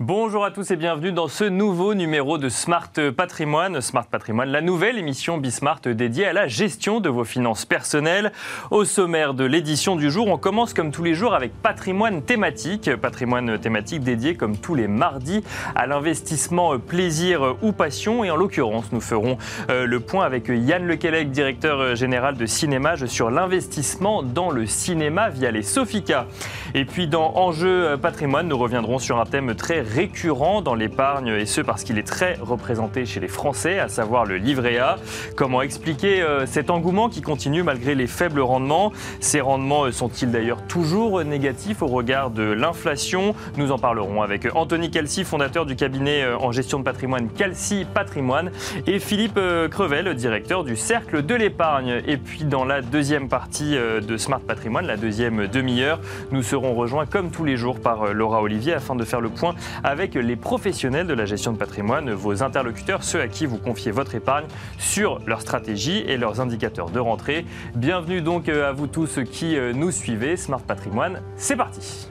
Bonjour à tous et bienvenue dans ce nouveau numéro de Smart Patrimoine. Smart Patrimoine, la nouvelle émission Bismart dédiée à la gestion de vos finances personnelles. Au sommaire de l'édition du jour, on commence comme tous les jours avec patrimoine thématique. Patrimoine thématique dédié comme tous les mardis à l'investissement plaisir ou passion. Et en l'occurrence, nous ferons euh, le point avec Yann Lequelec, directeur général de Cinémage, sur l'investissement dans le cinéma via les Sofica. Et puis dans Enjeu patrimoine, nous reviendrons sur un thème très récurrent dans l'épargne, et ce parce qu'il est très représenté chez les Français, à savoir le livret A. Comment expliquer euh, cet engouement qui continue malgré les faibles rendements? Ces rendements euh, sont-ils d'ailleurs toujours négatifs au regard de l'inflation? Nous en parlerons avec Anthony Calci, fondateur du cabinet euh, en gestion de patrimoine Calci Patrimoine, et Philippe Crevel, directeur du Cercle de l'épargne. Et puis dans la deuxième partie de Smart Patrimoine, la deuxième demi-heure, nous serons rejoints comme tous les jours par Laura Olivier afin de faire le point avec les professionnels de la gestion de patrimoine, vos interlocuteurs, ceux à qui vous confiez votre épargne sur leur stratégie et leurs indicateurs de rentrée. Bienvenue donc euh, à vous tous qui euh, nous suivez. Smart Patrimoine, c'est parti.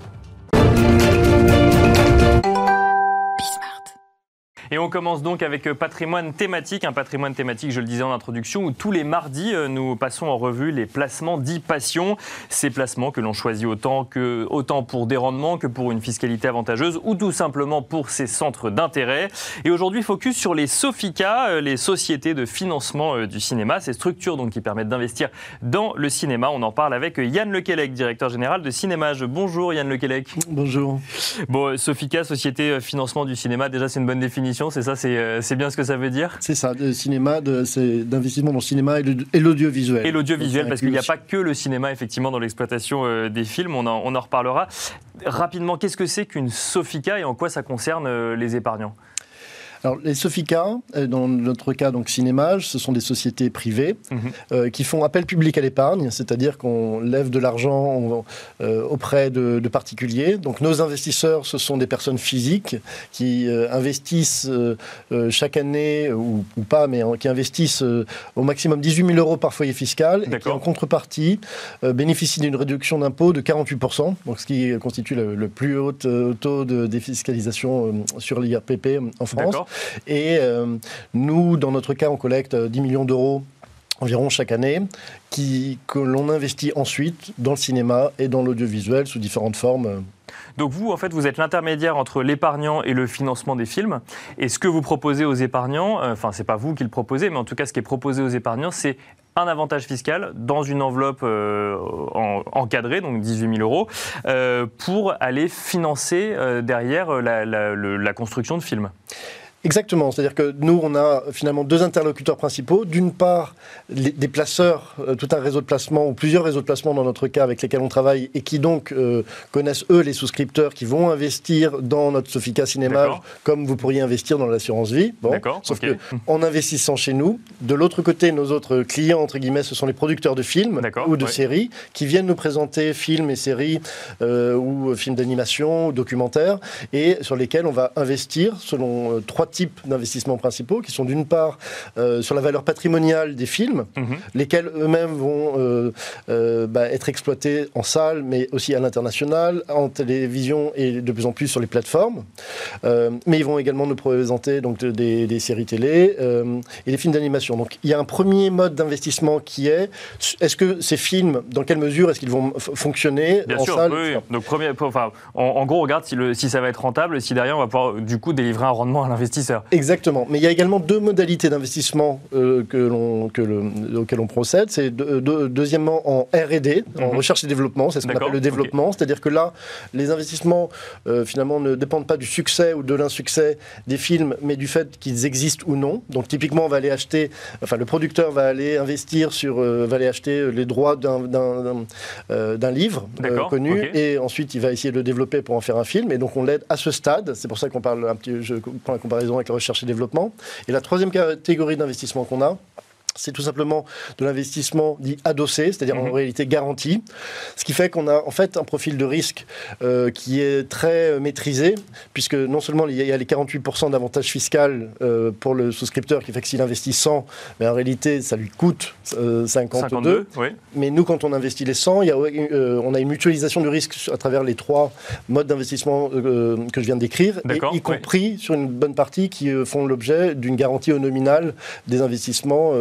Et on commence donc avec euh, patrimoine thématique, un patrimoine thématique, je le disais en introduction, où tous les mardis, euh, nous passons en revue les placements dits passion. Ces placements que l'on choisit autant, que, autant pour des rendements que pour une fiscalité avantageuse ou tout simplement pour ses centres d'intérêt. Et aujourd'hui, focus sur les SOFICA, euh, les sociétés de financement du cinéma, ces structures donc qui permettent d'investir dans le cinéma. On en parle avec Yann Lequelec, directeur général de Cinémage. Bonjour Yann Lequelec. Bonjour. Bon, SOFICA, société financement du cinéma, déjà c'est une bonne définition c'est ça euh, C'est bien ce que ça veut dire C'est ça, de cinéma, d'investissement dans le cinéma et l'audiovisuel. Et l'audiovisuel, parce qu'il n'y a pas que le cinéma, effectivement, dans l'exploitation euh, des films, on en, on en reparlera. Rapidement, qu'est-ce que c'est qu'une Sofica et en quoi ça concerne euh, les épargnants? Alors, les Sofica, euh, dans notre cas, donc Cinémage, ce sont des sociétés privées mhm. euh, qui font appel public à l'épargne, c'est-à-dire qu'on lève de l'argent euh, auprès de, particuliers. Donc, nos investisseurs, ce sont des personnes physiques qui investissent chaque année, ou, pas, mais qui investissent au maximum 18 000 euros par foyer fiscal et qui, en contrepartie, bénéficient d'une réduction d'impôt de 48%, donc ce qui constitue le, plus haut taux de défiscalisation sur l'IRPP en France. Et euh, nous, dans notre cas, on collecte 10 millions d'euros environ chaque année, que l'on investit ensuite dans le cinéma et dans l'audiovisuel sous différentes formes. Donc vous, en fait, vous êtes l'intermédiaire entre l'épargnant et le financement des films. Et ce que vous proposez aux épargnants, euh, enfin, c'est pas vous qui le proposez, mais en tout cas, ce qui est proposé aux épargnants, c'est un avantage fiscal dans une enveloppe euh, encadrée, donc 18 000 euros, pour aller financer derrière la construction de films. Exactement, c'est-à-dire que nous, on a finalement deux interlocuteurs principaux. D'une part, des placeurs, euh, tout un réseau de placement, ou plusieurs réseaux de placement dans notre cas avec lesquels on travaille, et qui donc euh, connaissent, eux, les souscripteurs qui vont investir dans notre Sofica Cinéma, comme vous pourriez investir dans l'assurance vie. Bon, sauf que en investissant chez nous, de l'autre côté, nos autres clients, entre guillemets, ce sont les producteurs de films ou de séries, qui viennent nous présenter films et séries, euh, ou films d'animation, ou documentaires, et sur lesquels on va investir selon trois types d'investissements principaux, qui sont d'une part euh, sur la valeur patrimoniale des films, mhm. lesquels eux-mêmes vont euh, euh, bah, être exploités en salle, mais aussi à l'international, en télévision et de plus en plus sur les plateformes. mais ils vont également nous présenter donc, des, des séries télé et des films d'animation. Donc il y a un premier mode d'investissement qui est est-ce que ces films, dans quelle mesure est-ce qu'ils vont fonctionner Bien en sûr, salle oui, Donc, premier, enfin, en, en, gros, on regarde si, le, si ça va être rentable, si derrière on va pouvoir du coup délivrer un rendement à Exactement. Mais il y a également deux modalités d'investissement euh, que l'on, que le, auxquelles on procède. C'est deuxièmement en R&D, en mhm. recherche et développement. C'est ce qu'on appelle le développement. C'est-à-dire que là, les investissements euh, finalement ne dépendent pas du succès ou de l'insuccès des films, mais du fait qu'ils existent ou non. Donc typiquement, on va aller acheter, enfin le producteur va aller investir sur, euh, va aller acheter les droits d'un, d'un, livre connu, et ensuite il va essayer de le développer pour en faire un film. Et donc on l'aide à ce stade. C'est pour ça qu'on parle un petit, je prends la comparaison avec la recherche et développement. Et la troisième catégorie d'investissement qu'on a, c'est tout simplement de l'investissement dit adossé, c'est-à-dire en Mhm. réalité garanti, ce qui fait qu'on a en fait un profil de risque euh, qui est très euh, maîtrisé, puisque non seulement il y a les 48% d'avantage fiscal euh, pour le souscripteur qui fait que s'il investit 100, mais en réalité ça lui coûte euh, 52, 52, oui. mais nous, quand on investit les 100, il y a, euh, on a une mutualisation du risque à travers les trois modes d'investissement que je viens de décrire, et y compris sur une bonne partie qui font l'objet d'une garantie au nominal des investissements,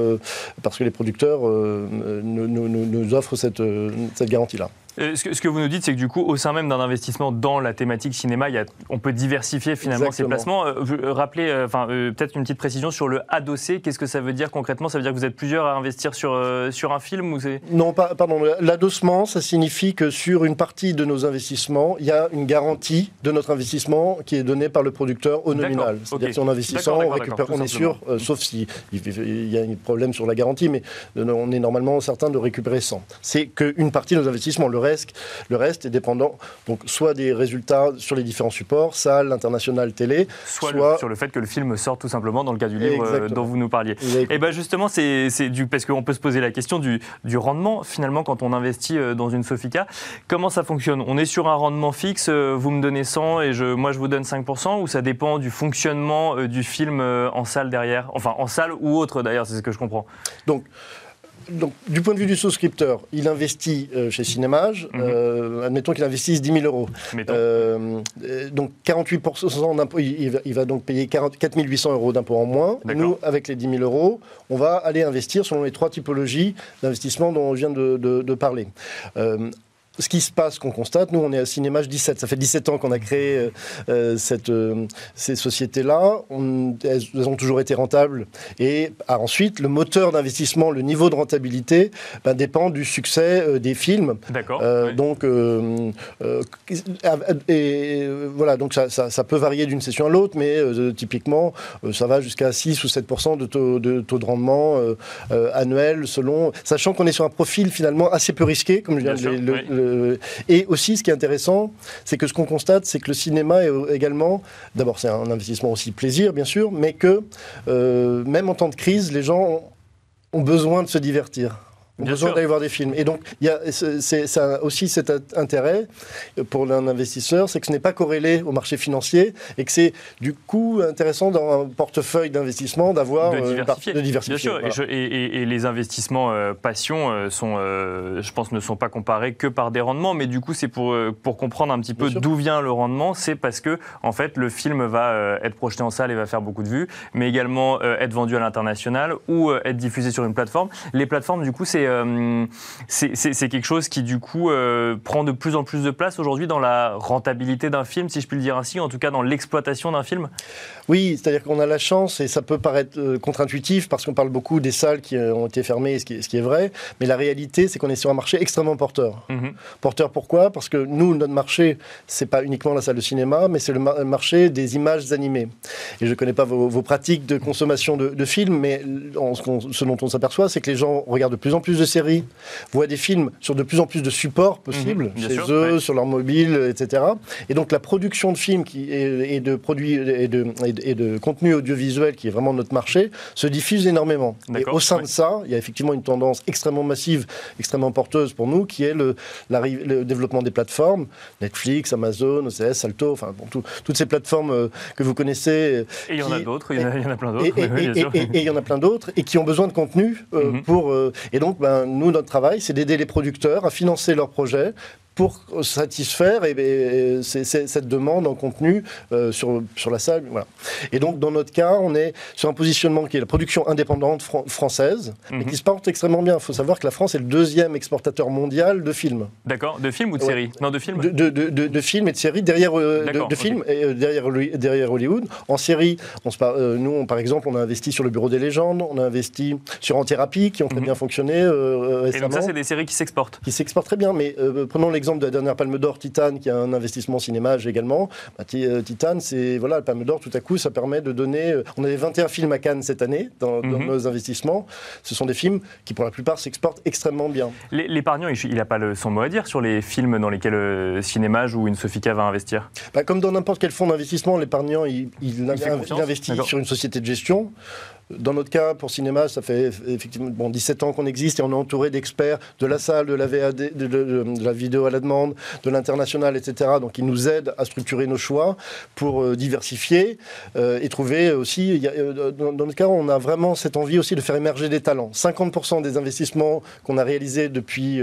parce que les producteurs euh, nous, offrent cette, euh, cette garantie-là. Euh, Ce que, ce que vous nous dites, c'est que du coup, au sein même d'un investissement dans la thématique cinéma, il y a- on peut diversifier finalement Exactement. ses placements. Euh, euh, rappelez, euh, enfin, peut-être une petite précision sur le adossé. Qu'est-ce que ça veut dire concrètement? Ça veut dire que vous êtes plusieurs à investir sur, sur un film ou Non, pas- pardon. L'adossement, ça signifie que sur une partie de nos investissements, il y a une garantie de notre investissement qui est donnée par le producteur au nominal. C'est-à-dire ok. que si on investit D'accord, 100, on récupère, on est sûr, sauf si il y a un problème sur la garantie, mais on est normalement certain de récupérer 100. C'est qu'une partie de nos investissements. Le reste, le reste est dépendant, donc soit des résultats sur les différents supports, salle, international, télé, soit, le- sur le fait que le film sort tout simplement dans le cas du livre euh, Exactement. dont vous nous parliez Et bien justement, c'est du parce qu'on peut se poser la question du, du rendement finalement quand on investit euh, dans une Sofica. Comment ça fonctionne? On est sur un rendement fixe, euh, vous me donnez 100 et je, moi je vous donne 5% ou ça dépend du fonctionnement du film en salle derrière? Enfin en salle ou autre d'ailleurs, c'est ce que je comprends. Donc, donc, du point de vue du souscripteur, il investit euh, chez Cinémage. Mhm. euh, admettons qu'il investisse 10 000 euros. Euh, donc 48% d'impôts, il, il va, donc payer 40 4 800 euros d'impôts en moins. Nous, avec les 10 000 euros, on va aller investir selon les trois typologies d'investissement dont on vient de, de- de parler. Ce qui se passe, qu'on constate, nous on est à Cinémage 17, ça fait 17 ans qu'on a créé euh, euh, cette, euh, ces sociétés-là, On- elles, elles ont toujours été rentables, et ah, ensuite le moteur d'investissement, le niveau de rentabilité, ben, dépend du succès euh, des films. D'accord. Donc, et, voilà, donc ça, ça- ça peut varier d'une session à l'autre, mais typiquement, ça va jusqu'à 6 ou 7 de taux de, taux de rendement annuel, selon, sachant qu'on est sur un profil finalement assez peu risqué, comme je viens de le-. Et aussi, ce qui est intéressant, c'est que ce qu'on constate, c'est que le cinéma est également, d'abord, c'est un investissement aussi plaisir, bien sûr, mais que euh, même en temps de crise, les gens ont besoin de se divertir. Ont Bien besoin d'aller voir des films. Et donc, il y a c'est- ça aussi cet int- intérêt pour un investisseur, c'est que ce n'est pas corrélé au marché financier et que c'est du coup intéressant dans un portefeuille d'investissement d'avoir de euh, diversifier. partie de diversifier. Bien sûr, Voilà. et, je- et- et- et les investissements euh, passion euh, sont, euh, je pense, ne sont pas comparés que par des rendements, mais du coup, c'est pour, pour comprendre un petit peu d'où vient le rendement, c'est parce que, en fait, le film va être projeté en salle et va faire beaucoup de vues, mais également être vendu à l'international ou être diffusé sur une plateforme. Les plateformes, du coup, c'est euh, c'est quelque chose qui, du coup, euh, prend de plus en plus de place aujourd'hui dans la rentabilité d'un film, si je puis le dire ainsi, en tout cas dans l'exploitation d'un film. Oui, c'est-à-dire qu'on a la chance, et ça peut paraître euh, contre-intuitif, parce qu'on parle beaucoup des salles qui ont été fermées, ce qui, est- ce qui est vrai, mais la réalité, c'est qu'on est sur un marché extrêmement porteur. Mhm. Porteur pourquoi? Parce que nous, notre marché, c'est pas uniquement la salle de cinéma, mais c'est le ma- marché des images animées. Et je ne connais pas vos, vos pratiques de consommation de, de films, mais ce dont on s'aperçoit, c'est que les gens regardent de plus en plus de séries, voient des films sur de plus en plus de supports possibles, Mhm, chez sûr, eux, ouais. sur leur mobile, etc. Et donc la production de films qui, et, et de produits et de, et de, et de contenu audiovisuel, qui est vraiment notre marché, se diffuse énormément. Et au sein ouais. de ça, il y a effectivement une tendance extrêmement massive, extrêmement porteuse pour nous, qui est le, l'arri- le développement des plateformes, Netflix, Amazon, OCS, Salto, enfin bon, tout- toutes ces plateformes euh, que vous connaissez. Et il y en a d'autres, il y en a, plein d'autres. Et il y en a plein d'autres et qui ont besoin de contenu euh, Mhm. pour euh, et donc ben, nous notre travail c'est d'aider les producteurs à financer leurs projets pour satisfaire c'est- cette demande en contenu euh, sur, sur la salle. Voilà. Et donc, dans notre cas, on est sur un positionnement qui est la production indépendante fran- française, et Mhm. qui se porte extrêmement bien. Il faut savoir que la France est le deuxième exportateur mondial de films. D'accord, de films ou de Ouais. séries? Non, de films De, de- de- films et de séries derrière euh, de, films et euh, derrière, derrière Hollywood. En série, on se par- nous, on- par exemple, on a investi sur le Bureau des légendes, on a investi sur En Thérapie, qui ont très Mhm. bien fonctionné Et donc ça, c'est des séries qui s'exportent. qui s'exporte très bien. Mais prenons l'exemple de la dernière Palme d'Or, Titan, qui a un investissement cinéma également. Bah, euh, Titan, c'est voilà, la Palme d'Or, tout à coup, ça permet de donner. euh, on avait 21 films à Cannes cette année dans, dans Mhm. nos investissements. Ce sont des films qui, pour la plupart, s'exportent extrêmement bien. L'é- L'épargnant, il n'a pas le- son mot à dire sur les films dans lesquels euh, Cinémage ou une Sofica va investir? Bah, comme dans n'importe quel fonds d'investissement, l'épargnant, il, investit sur une société de gestion. Dans notre cas, pour cinéma, ça fait effectivement bon, 17 ans qu'on existe et on est entouré d'experts de la salle, de la VAD, de, la vidéo à la demande, de l'international, etc. Donc ils nous aident à structurer nos choix pour euh, diversifier euh, et trouver aussi, dans, notre cas, on a vraiment cette envie aussi de faire émerger des talents. 50% des investissements qu'on a réalisés depuis,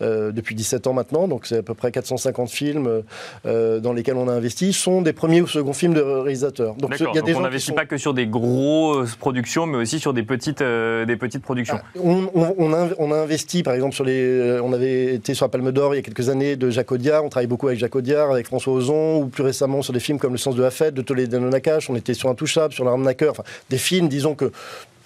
depuis 17 ans maintenant, donc c'est à peu près 450 films dans lesquels on a investi, sont des premiers ou seconds films de réalisateurs. Donc, il y a des on n'investit pas que sur des grosses productions, mais aussi sur des petites, euh, productions. Ah, on, a, investi, par exemple, sur les. Euh, on avait été sur la Palme d'Or il y a quelques années de Jacques Audiard. On travaille beaucoup avec Jacques Audiard, avec François Ozon, ou plus récemment sur des films comme Le sens de la fête de Toledano Nakash. On était sur Intouchable, sur L'Arnaqueur. Enfin, des films, disons que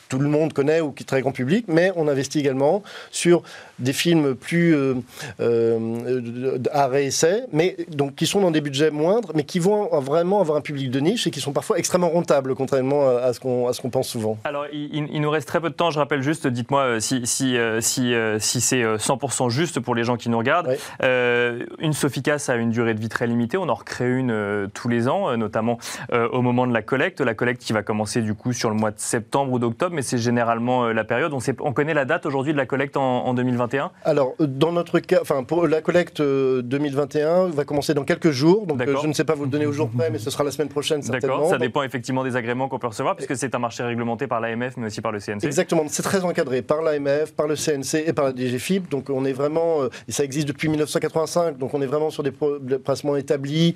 tout le monde connaît ou qui est très grand public, mais on investit également sur des films plus euh, euh, et essai, mais donc qui sont dans des budgets moindres, mais qui vont vraiment avoir un public de niche et qui sont parfois extrêmement rentables, contrairement à ce qu'on pense souvent. Alors, il, nous reste très peu de temps. Je rappelle juste, dites-moi euh, si, si, euh, si, si c'est 100% juste pour les gens qui nous regardent. une Soficas a une durée de vie très limitée. On en recrée une tous les ans, notamment au moment de la collecte. La collecte qui va commencer du coup sur le mois de septembre ou d'octobre, mais c'est généralement la période. On, sait, on connaît la date aujourd'hui de la collecte en, en 2020 alors, dans notre cas, enfin, pour la collecte 2021 euh, va commencer dans quelques jours. Donc, euh, je ne sais pas vous le donner au jour près, mais ce sera la semaine prochaine, certainement. D'accord, ça dépend effectivement des agréments qu'on peut recevoir, puisque c'est un marché réglementé par l'AMF, mais aussi par le CNC. Exactement, c'est très encadré par l'AMF, par le CNC et par la DGFIP. Donc, on est vraiment, euh, et ça existe depuis 1985, donc on est vraiment sur des placements établis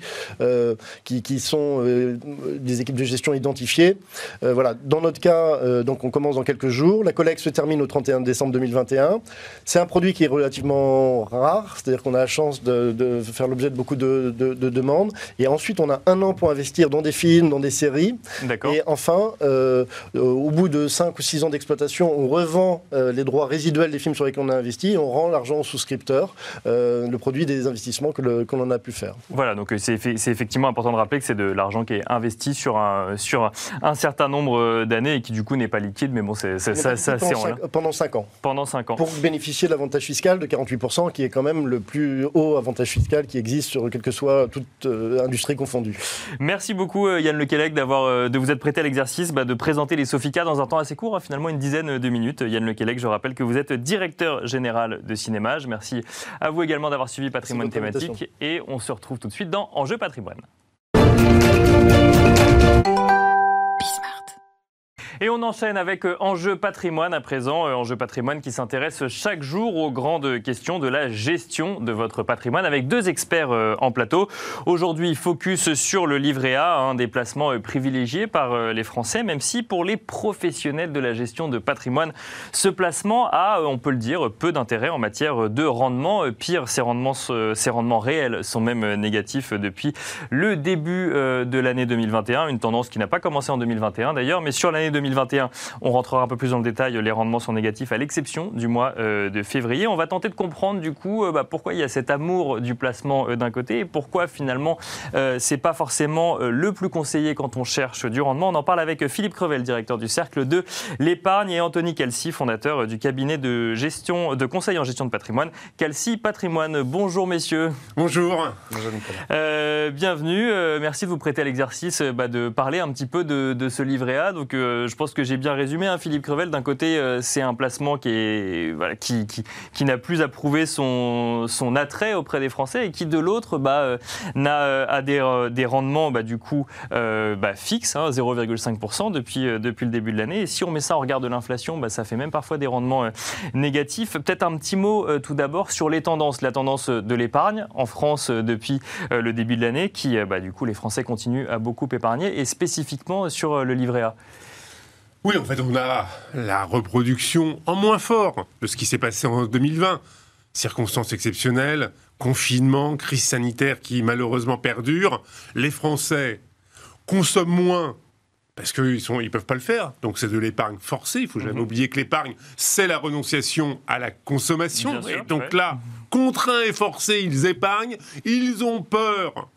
qui, qui, sont des équipes de gestion identifiées. voilà, dans notre cas, donc on commence dans quelques jours. La collecte se termine au 31 décembre 2021. C'est un produit qui est relativement rare, c'est-à-dire qu'on a la chance de, faire l'objet de beaucoup de, demandes. Et ensuite, on a un an pour investir dans des films, dans des séries. Et enfin, euh, au bout de 5 ou 6 ans d'exploitation, on revend euh, les droits résiduels des films sur lesquels on a investi et on rend l'argent aux souscripteurs, euh, le produit des investissements que l'on a pu faire. Voilà, donc c'est effectivement important de rappeler que c'est de l'argent qui est investi sur un, sur un certain nombre d'années et qui du coup n'est pas liquide, mais bon, c'est ça, c'est pendant 5 ans. Pendant 5 ans. Pour bénéficier de l'avantage fiscal de 48%, qui est quand même le plus haut avantage fiscal qui existe sur quelle que soit toute euh, industrie confondue. Merci beaucoup euh, Yann Lequelec d'avoir euh, de vous être prêté à l'exercice bah, de présenter les Sofica dans un temps assez court, hein, finalement une dizaine de minutes. Yann Lequelec, je rappelle que vous êtes directeur général de Cinémage. Merci à vous également d'avoir suivi Patrimoine thématique et on se retrouve tout de suite dans Enjeu Patrimoine. Et on enchaîne avec euh, Enjeu patrimoine à présent. Euh, Enjeu patrimoine qui s'intéresse chaque jour aux grandes questions de la gestion de votre patrimoine avec deux experts euh, en plateau. Aujourd'hui, focus sur le livret A, un déplacement privilégié par les Français, même si pour les professionnels de la gestion de patrimoine, ce placement a, on peut le dire, peu d'intérêt en matière de rendement. Pire, ces rendements, ces rendements réels sont même négatifs depuis le début de l'année 2021, une tendance qui n'a pas commencé en 2021 d'ailleurs, mais sur l'année 2021, 2021. On rentrera un peu plus dans le détail. Les rendements sont négatifs à l'exception du mois euh, de février. On va tenter de comprendre du coup euh, bah, pourquoi il y a cet amour du placement euh, d'un côté et pourquoi finalement c'est pas forcément le plus conseillé quand on cherche du rendement. On en parle avec Philippe Crevel, directeur du Cercle de l'épargne, et Anthony Calci, fondateur du cabinet de gestion, de conseil en gestion de patrimoine, Calci Patrimoine. Bonjour messieurs. Bonjour. Bonjour Nicolas. bienvenue. merci de vous prêter à l'exercice bah, de parler un petit peu de, ce livret A. Donc je pense que j'ai bien résumé. Hein, Philippe Crevel, d'un côté, euh, c'est un placement qui, n'a plus à prouver son, attrait auprès des Français et qui, de l'autre, bah, euh, euh, a des, rendements bah, du coup bah, fixes, 0,5% hein, depuis, le début de l'année. Et si on met ça en regard de l'inflation, ça fait même parfois des rendements négatifs. Peut-être un petit mot tout d'abord sur les tendances. La tendance de l'épargne en France depuis le début de l'année, qui, du coup, les Français continuent à beaucoup épargner, et spécifiquement sur le livret A. Oui, en fait, on a la reproduction en moins fort de ce qui s'est passé en 2020. Circonstances exceptionnelles, confinement, crise sanitaire qui malheureusement perdure. Les Français consomment moins parce qu'ils ne ils peuvent pas le faire. Donc c'est de l'épargne forcée. Il faut jamais mhm. oublier que l'épargne, c'est la renonciation à la consommation. et donc là, contraints et forcés, ils épargnent. Ils ont peur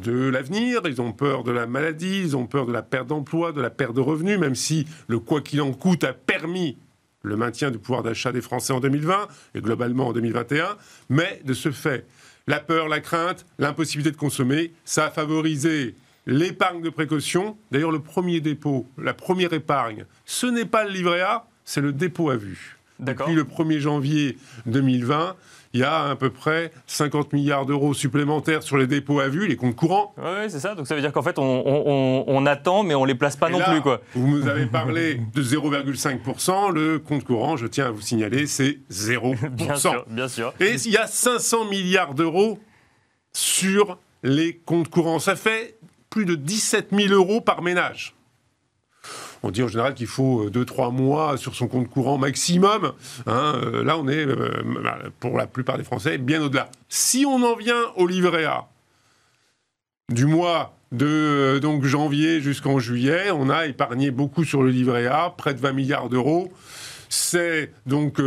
de l'avenir, ils ont peur de la maladie, ils ont peur de la perte d'emploi, de la perte de revenus, même si le quoi qu'il en coûte a permis le maintien du pouvoir d'achat des Français en 2020 et globalement en 2021. Mais de ce fait, la peur, la crainte, l'impossibilité de consommer, ça a favorisé l'épargne de précaution. D'ailleurs, le premier dépôt, la première épargne, ce n'est pas le livret A, c'est le dépôt à vue. Depuis le 1er janvier 2020, il y a à peu près 50 milliards d'euros supplémentaires sur les dépôts à vue, les comptes courants. Oui, c'est ça. Donc ça veut dire qu'en fait, on, attend, mais on ne les place pas non plus. Quoi. Vous nous avez parlé de 0,5%. Le compte courant, je tiens à vous signaler, c'est 0%. bien sûr, bien sûr. Et il y a 500 milliards d'euros sur les comptes courants. Ça fait plus de 17 000 euros par ménage. On dit en général qu'il faut 2-3 euh, mois sur son compte courant maximum. Hein, euh, là, on est, euh, bah, pour la plupart des Français, bien au-delà. Si on en vient au livret A, du mois de janvier jusqu'en juillet, on a épargné beaucoup sur le livret A, près de 20 milliards d'euros. C'est donc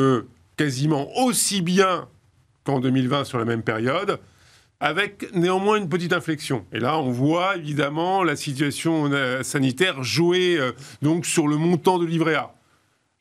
quasiment aussi bien qu'en 2020 sur la même période avec néanmoins une petite inflexion. Et là, on voit évidemment la situation euh, sanitaire jouer euh, donc sur le montant de livret A.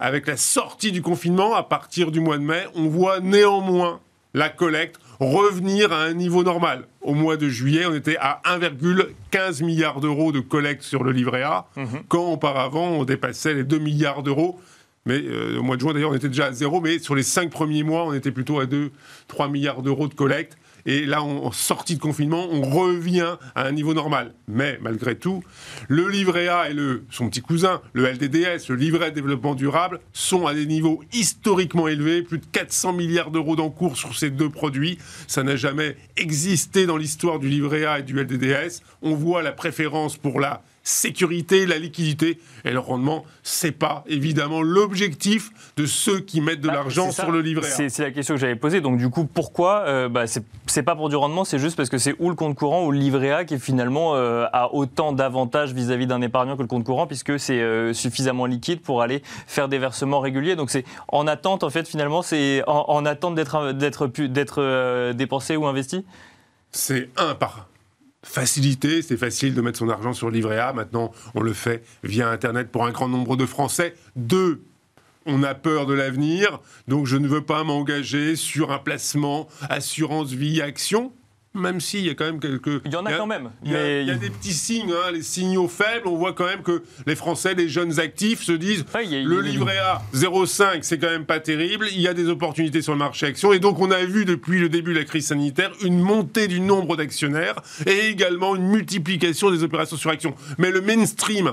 Avec la sortie du confinement, à partir du mois de mai, on voit néanmoins la collecte revenir à un niveau normal. Au mois de juillet, on était à 1,15 milliard d'euros de collecte sur le livret A, mhm. quand auparavant on dépassait les 2 milliards d'euros. Mais euh, au mois de juin, d'ailleurs, on était déjà à zéro, mais sur les cinq premiers mois, on était plutôt à 2, 3 milliards d'euros de collecte. Et là, en sortie de confinement, on revient à un niveau normal. Mais malgré tout, le livret A et son petit cousin, le LDDS, le livret développement durable, sont à des niveaux historiquement élevés, plus de 400 milliards d'euros d'encours sur ces deux produits. Ça n'a jamais existé dans l'histoire du livret A et du LDDS. On voit la préférence pour la sécurité, la liquidité et le rendement, c'est pas évidemment l'objectif de ceux qui mettent de bah, l'argent sur le livret A. C'est la question que j'avais posée. Donc du coup, pourquoi euh, bah, C'est pas pour du rendement, c'est juste parce que c'est ou le compte courant ou le livret A qui finalement euh, a autant d'avantages vis-à-vis d'un épargnant que le compte courant puisque c'est euh, suffisamment liquide pour aller faire des versements réguliers. Donc c'est en attente en fait finalement, c'est en, en, attente d'être d'être dépensé ou investi? C'est un par facilité, c'est facile de mettre son argent sur le livret A. Maintenant, on le fait via Internet pour un grand nombre de Français. Deux, on a peur de l'avenir, donc je ne veux pas m'engager sur un placement assurance vie action même s'il y a quand même quelques... Il y en a, quand même. Il y, a, des petits signes, hein, les signaux faibles. On voit quand même que les Français, les jeunes actifs se disent le livret A 0,5, c'est quand même pas terrible. Il y a des opportunités sur le marché action. Et donc on a vu depuis le début de la crise sanitaire une montée du nombre d'actionnaires et également une multiplication des opérations sur action. Mais le mainstream,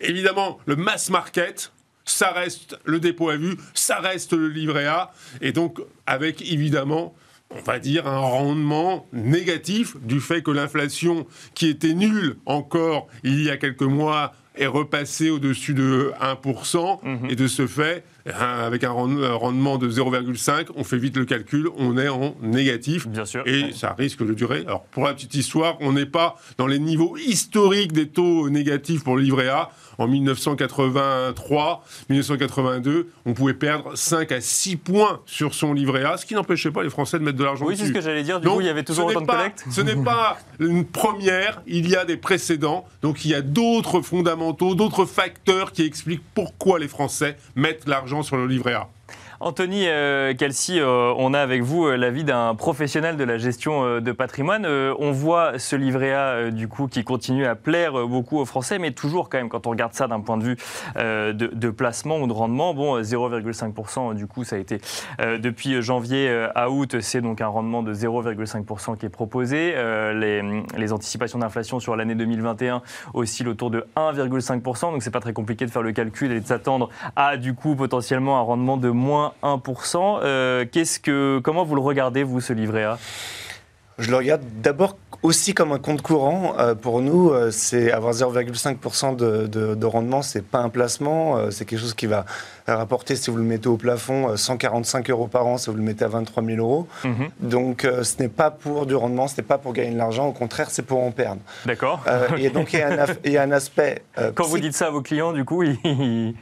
évidemment, le mass market, ça reste le dépôt à vue, ça reste le livret A. Et donc avec évidemment on va dire, un rendement négatif du fait que l'inflation, qui était nulle encore il y a quelques mois, est repassée au-dessus de 1%. Mhm. Et de ce fait, avec un rendement de 0,5, on fait vite le calcul, on est en négatif. Bien sûr. Et ça risque de durer. Alors, pour la petite histoire, on n'est pas dans les niveaux historiques des taux négatifs pour le livret A en 1983, 1982, on pouvait perdre 5 à 6 points sur son livret A, ce qui n'empêchait pas les Français de mettre de l'argent Oui, c'est ce que j'allais dire. Du coup, il y avait toujours autant de collecte. Ce n'est pas une première, il y a des précédents. Donc, il y a d'autres fondamentaux, d'autres facteurs qui expliquent pourquoi les Français mettent l'argent sur le livret A. Anthony euh, euh, on a avec vous euh, l'avis d'un professionnel de la gestion de patrimoine. on voit ce livret A du coup qui continue à plaire beaucoup aux Français, mais toujours quand même quand on regarde ça d'un point de vue de, placement ou de rendement, bon 0,5% du coup ça a été depuis janvier à août, c'est donc un rendement de 0,5% qui est proposé. Les, les, anticipations d'inflation sur l'année 2021 oscillent autour de 1,5%, donc c'est pas très compliqué de faire le calcul et de s'attendre à du coup potentiellement un rendement de moins 1%. Euh, qu'est-ce que, comment vous le regardez, vous, ce livret A? Je le regarde d'abord aussi comme un compte courant. Euh, pour nous, euh, c'est avoir 0,5% de, de, de, rendement, c'est pas un placement, c'est quelque chose qui va rapporter, si vous le mettez au plafond, 145 euros par an, si vous le mettez à 23 000 euros. Mhm. Donc, ce n'est pas pour du rendement, ce n'est pas pour gagner de l'argent, au contraire, c'est pour en perdre. D'accord. et donc, il y, a un, il y a un aspect. Quand vous dites ça à vos clients, du coup, ils.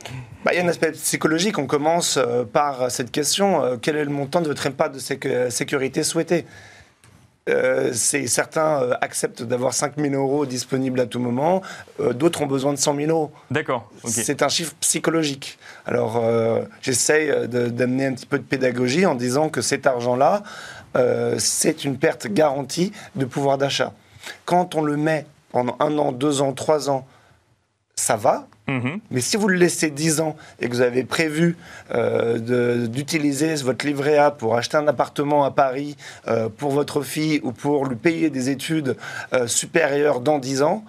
Bah, il y a un aspect psychologique. On commence euh, par cette question euh, quel est le montant de votre épargne de sécurité souhaité euh, certains acceptent d'avoir 5 000 euros disponibles à tout moment, d'autres ont besoin de 100 000 euros. D'accord. C'est un chiffre psychologique. Alors, j'essaye d'amener un petit peu de pédagogie en disant que cet argent-là, c'est une perte garantie de pouvoir d'achat. Quand on le met pendant un an, deux ans, trois ans, ça va. Mhm. Mais si vous le laissez 10 ans et que vous avez prévu euh, d'utiliser votre livret A pour acheter un appartement à Paris euh, pour votre fille ou pour lui payer des études euh, supérieures dans 10 ans,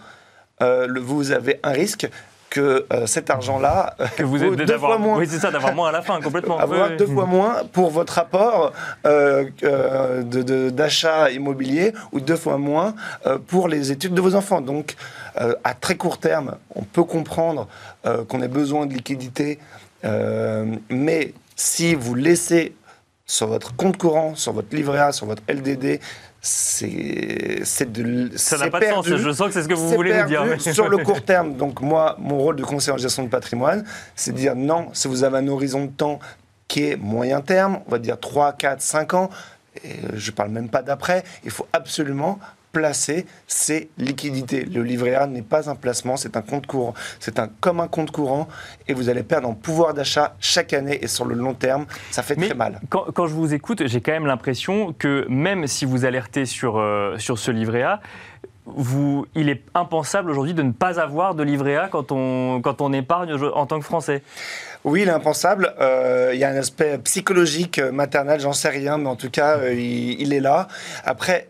vous avez un risque que euh, cet argent-là Que vous deux d'avoir. fois moins Oui, c'est ça, d'avoir moins à la fin, complètement. avoir Oui, oui. deux fois moins pour votre apport euh, euh, d'achat immobilier ou deux fois moins euh, pour les études de vos enfants. Donc, euh, à très court terme, on peut comprendre euh, qu'on ait besoin de liquidité, euh, mais si vous laissez sur votre compte courant, sur votre livret A, sur votre LDD, c'est de Ça n'a pas de sens. Je sens que c'est ce que vous voulez nous perdu dire. sur le court terme. Donc moi, mon rôle de conseiller en gestion de patrimoine, c'est de dire non, si vous avez un horizon de temps qui est moyen terme, on va dire 3, 4, 5 ans, et je ne parle même pas d'après, il faut absolument placer ces liquidités. Le livret A n'est pas un placement, c'est un compte courant. C'est un, comme un compte courant et vous allez perdre en pouvoir d'achat chaque année et sur le long terme, ça fait Mais très mal. Quand, quand je vous écoute, j'ai quand même l'impression que même si vous alertez sur, euh, sur ce livret A, vous, il est impensable aujourd'hui de ne pas avoir de livret A quand on, quand on épargne en tant que Français. Oui, il est impensable. Euh, il y a un aspect psychologique, maternel, j'en sais rien, mais en tout cas, euh, il, il est là. Après,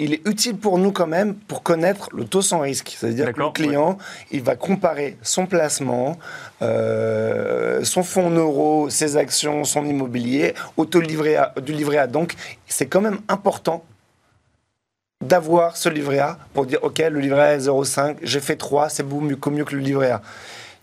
il est utile pour nous quand même pour connaître le taux sans risque. C'est-à-dire que le client, il va comparer son placement, euh, son fonds en euros, ses actions, son immobilier au taux livret A- du livret A. Donc, c'est quand même important d'avoir ce livret A pour dire, OK, le livret A est 0,5, j'ai fait 3, c'est beaucoup mieux, mieux que le livret A.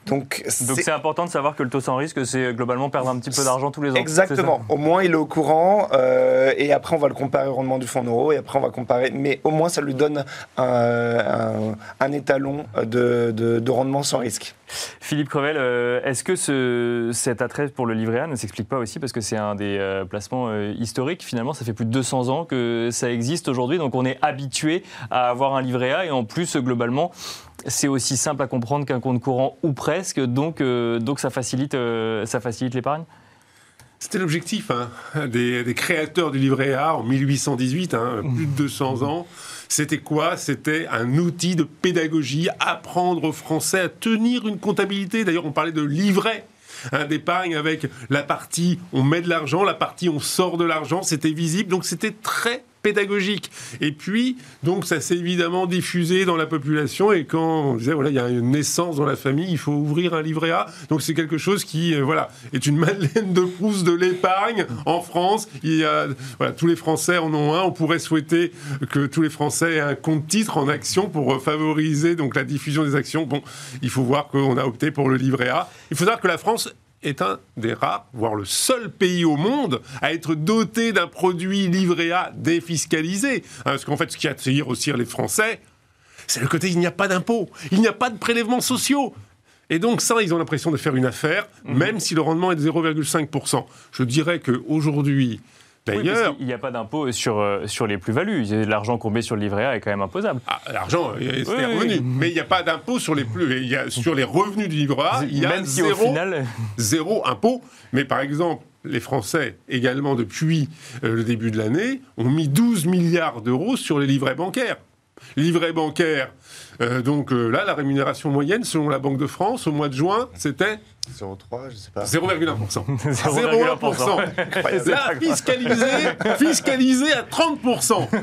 Donc, c'est- important de savoir que le taux sans risque, c'est globalement perdre un petit peu d'argent tous les ans. Exactement. Au moins, il est au courant. euh, et après, on va le comparer au rendement du fonds en euros. Et après, on va comparer. Mais au moins, ça lui donne un, un- un étalon de, de- de rendement sans risque. Philippe Crevel, euh, est-ce que ce- cet attrait pour le livret A ne s'explique pas aussi parce que c'est un des euh, placements euh, historiques? Finalement, ça fait plus de 200 ans que ça existe aujourd'hui, donc on est habitué à avoir un livret A et en plus, globalement, c'est aussi simple à comprendre qu'un compte courant ou presque, donc, euh, donc ça facilite, euh, ça facilite l'épargne C'était l'objectif hein, des, des créateurs du livret A en 1818, hein, plus de 200 ans. C'était quoi? C'était un outil de pédagogie, apprendre aux Français à tenir une comptabilité. D'ailleurs, on parlait de livret hein, d'épargne avec la partie on met de l'argent, la partie on sort de l'argent. C'était visible, donc c'était très pédagogique. Et puis, donc, ça s'est évidemment diffusé dans la population. Et quand on disait, voilà, il y a une naissance dans la famille, il faut ouvrir un livret A. Donc, c'est quelque chose qui, euh, voilà, est une Madeleine de Proust de l'épargne en France. Il y a, voilà, tous les Français en ont un. On pourrait souhaiter que tous les Français aient un compte titre en action pour euh, favoriser donc la diffusion des actions. Bon, il faut voir qu'on a opté pour le livret A. Il faut savoir que la France est un des rares, voire le seul pays au monde à être doté d'un produit livret A défiscalisé. Hein, parce qu'en fait, ce qui attire aussi les Français, c'est le côté il n'y a pas d'impôt, il n'y a pas de prélèvements sociaux. Et donc ça, ils ont l'impression de faire une affaire, même si le rendement est de 0,5%. Je dirais qu'aujourd'hui, Oui, d'ailleurs, qu'il n'y a pas d'impôt sur, euh, sur les plus-values. L'argent qu'on met sur le livret A est quand même imposable. ah, l'argent, euh, c'est Oui, oui, oui. Mais il n'y a pas d'impôt sur les plus, il y a, sur les revenus du livret A, il y a même si zéro, au final... zéro impôt. Mais par exemple, les Français, également depuis euh, le début de l'année, ont mis 12 milliards d'euros sur les livrets bancaires. Livrets bancaires, euh, donc euh, là, la rémunération moyenne, selon la Banque de France, au mois de juin, c'était 0,3, je sais pas. 0,1%. 0,1%. Là, fiscalisé, fiscalisé à 30%.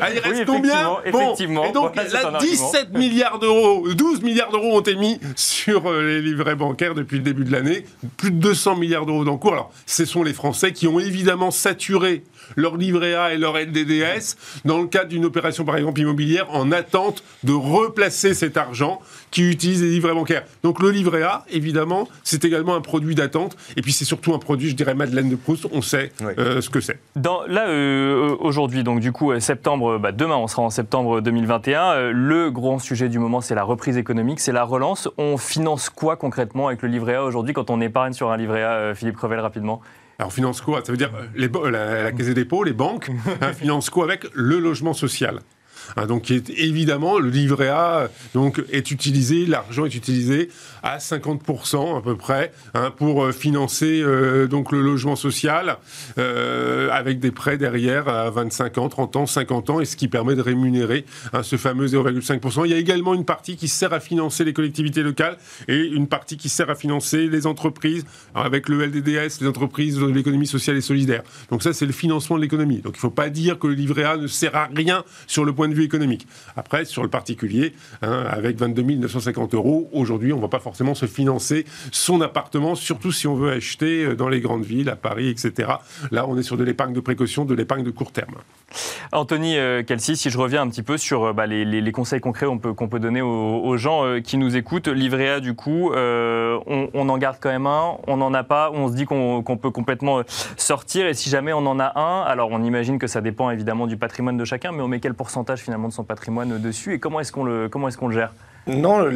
Ah, il reste Oui, combien effectivement, effectivement. Et donc, un là, argument. 17 milliards d'euros, 12 milliards d'euros ont été mis sur euh, les livrets bancaires depuis le début de l'année. Plus de 200 milliards d'euros d'encours. Alors, ce sont les Français qui ont évidemment saturé leur livret A et leur LDDS dans le cadre d'une opération, par exemple, immobilière, en attente de replacer cet argent qui utilise les livrets bancaires. Donc, le livret A, évidemment, c'est également un produit d'attente. Et puis, c'est surtout un produit, je dirais, Madeleine de Proust. On sait Oui. euh, ce que c'est. Dans, là, euh, aujourd'hui, donc du coup, euh, septembre, bah, demain, on sera en septembre 2021. Euh, le grand sujet du moment, c'est la reprise économique, c'est la relance. On finance quoi concrètement avec le livret A aujourd'hui quand on épargne sur un livret A, euh, Philippe Crevel, rapidement? Alors, on finance quoi Ça veut dire euh, les, la, la Caisse des dépôts, les banques, hein, financent quoi avec le logement social Hein, donc évidemment, le livret A donc, est utilisé, l'argent est utilisé à 50% à peu près hein, pour euh, financer euh, donc le logement social euh, avec des prêts derrière à 25 ans, 30 ans, 50 ans et ce qui permet de rémunérer hein, ce fameux 0,5%. Il y a également une partie qui sert à financer les collectivités locales et une partie qui sert à financer les entreprises avec le LDDS, les entreprises de l'économie sociale et solidaire. Donc ça, c'est le financement de l'économie. Donc il ne faut pas dire que le livret A ne sert à rien sur le point de vue économique. Après, sur le particulier, hein, avec 22 950 euros, aujourd'hui, on ne va pas forcément se financer son appartement, surtout si on veut acheter euh, dans les grandes villes, à Paris, etc. Là, on est sur de l'épargne de précaution, de l'épargne de court terme. Anthony Calci, euh, si je reviens un petit peu sur euh, bah, les, conseils concrets qu'on peut, peut donner aux, gens qui nous écoutent, livret A, du coup, on, en garde quand même un, on n'en a pas, on se dit qu'on peut complètement sortir, et si jamais on en a un, alors on imagine que ça dépend évidemment du patrimoine de chacun, mais on met quel pourcentage finalement de son patrimoine dessus, et comment est-ce qu'on le, comment est qu'on le gère? Non,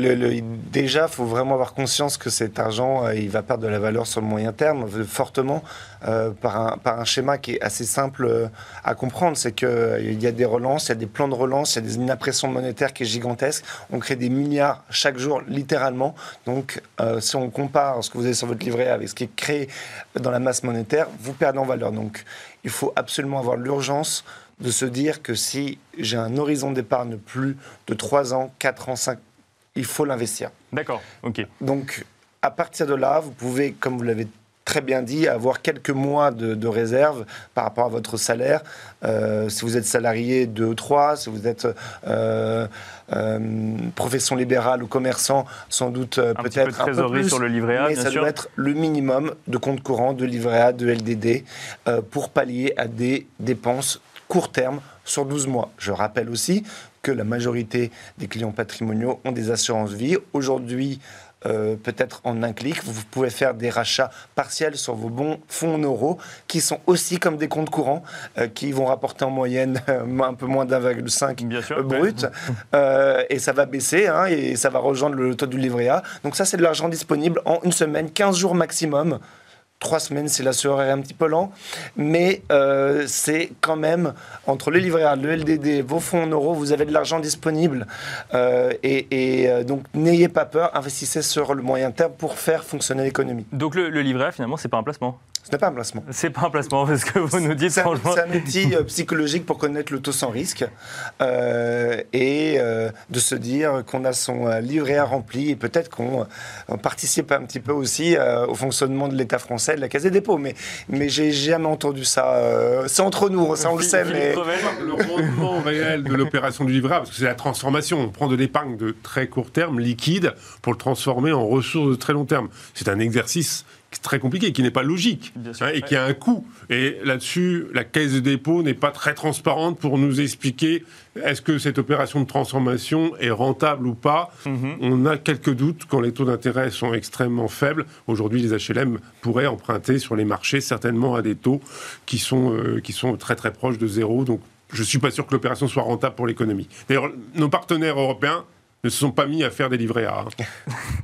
déjà, il faut vraiment avoir conscience que cet argent, euh, il va perdre de la valeur sur le moyen terme, euh, fortement, euh, par, un, par un schéma qui est assez simple à comprendre. C'est qu'il y a des relances, il y a des plans de relance, il y a une impression monétaire qui est gigantesque. On crée des milliards chaque jour, littéralement. Donc, si on compare ce que vous avez sur votre livret avec ce qui est créé dans la masse monétaire, vous perdez en valeur. Donc, il faut absolument avoir l'urgence de se dire que si j'ai un horizon d'épargne plus de 3 ans, 4 ans, 5 il faut l'investir. D'accord, ok. Donc, à partir de là, vous pouvez, comme vous l'avez très bien dit, avoir quelques mois de, réserve par rapport à votre salaire. Euh, si vous êtes salarié 2 ou 3, si vous êtes euh, euh, profession libérale ou commerçant, sans doute peut-être un peu plus, sur le livret A, mais ça doit être le minimum de compte courant, de livret A, de LDD, pour pallier à des dépenses court terme sur 12 mois. Je rappelle aussi que la majorité des clients patrimoniaux ont des assurances vie. Aujourd'hui, euh, peut-être en un clic, vous pouvez faire des rachats partiels sur vos bons fonds en euros, qui sont aussi comme des comptes courants, euh, qui vont rapporter en moyenne euh, un peu moins d'1,5 brut. et ça va baisser, hein, et ça va rejoindre le taux du livret A. Donc ça, c'est de l'argent disponible en une semaine, 15 jours maximum trois semaines si l'assureur est un petit peu lent, mais euh, c'est quand même entre le livret A, le LDD, vos fonds en euros, vous avez de l'argent disponible euh, et, euh, donc n'ayez pas peur, investissez sur le moyen terme pour faire fonctionner l'économie. Donc le, le livret A finalement c'est pas un placement? Ce n'est pas un placement. C'est pas un placement, parce que vous nous dites franchement. C'est un outil psychologique pour connaître le taux sans risque euh, et euh, de se dire qu'on a son livret à rempli et peut-être qu'on participe un petit peu aussi au fonctionnement de l'État français, de la Caisse des dépôts. Mais, mais j'ai jamais entendu ça. c'est entre nous, ça on le sait. Mais... Le rendement réel de l'opération du livret A, parce que c'est la transformation. On prend de l'épargne de très court terme, liquide, pour le transformer en ressources de très long terme. C'est un exercice très compliqué, qui n'est pas logique hein, et qui a un coût. Et là-dessus, la caisse de dépôt n'est pas très transparente pour nous expliquer est-ce que cette opération de transformation est rentable ou pas. Mhm. On a quelques doutes quand les taux d'intérêt sont extrêmement faibles. Aujourd'hui, les HLM pourraient emprunter sur les marchés certainement à des taux qui sont, euh, qui sont très très proches de zéro. Donc, je ne suis pas sûr que l'opération soit rentable pour l'économie. D'ailleurs, nos partenaires européens ne se sont pas mis à faire des livrets A.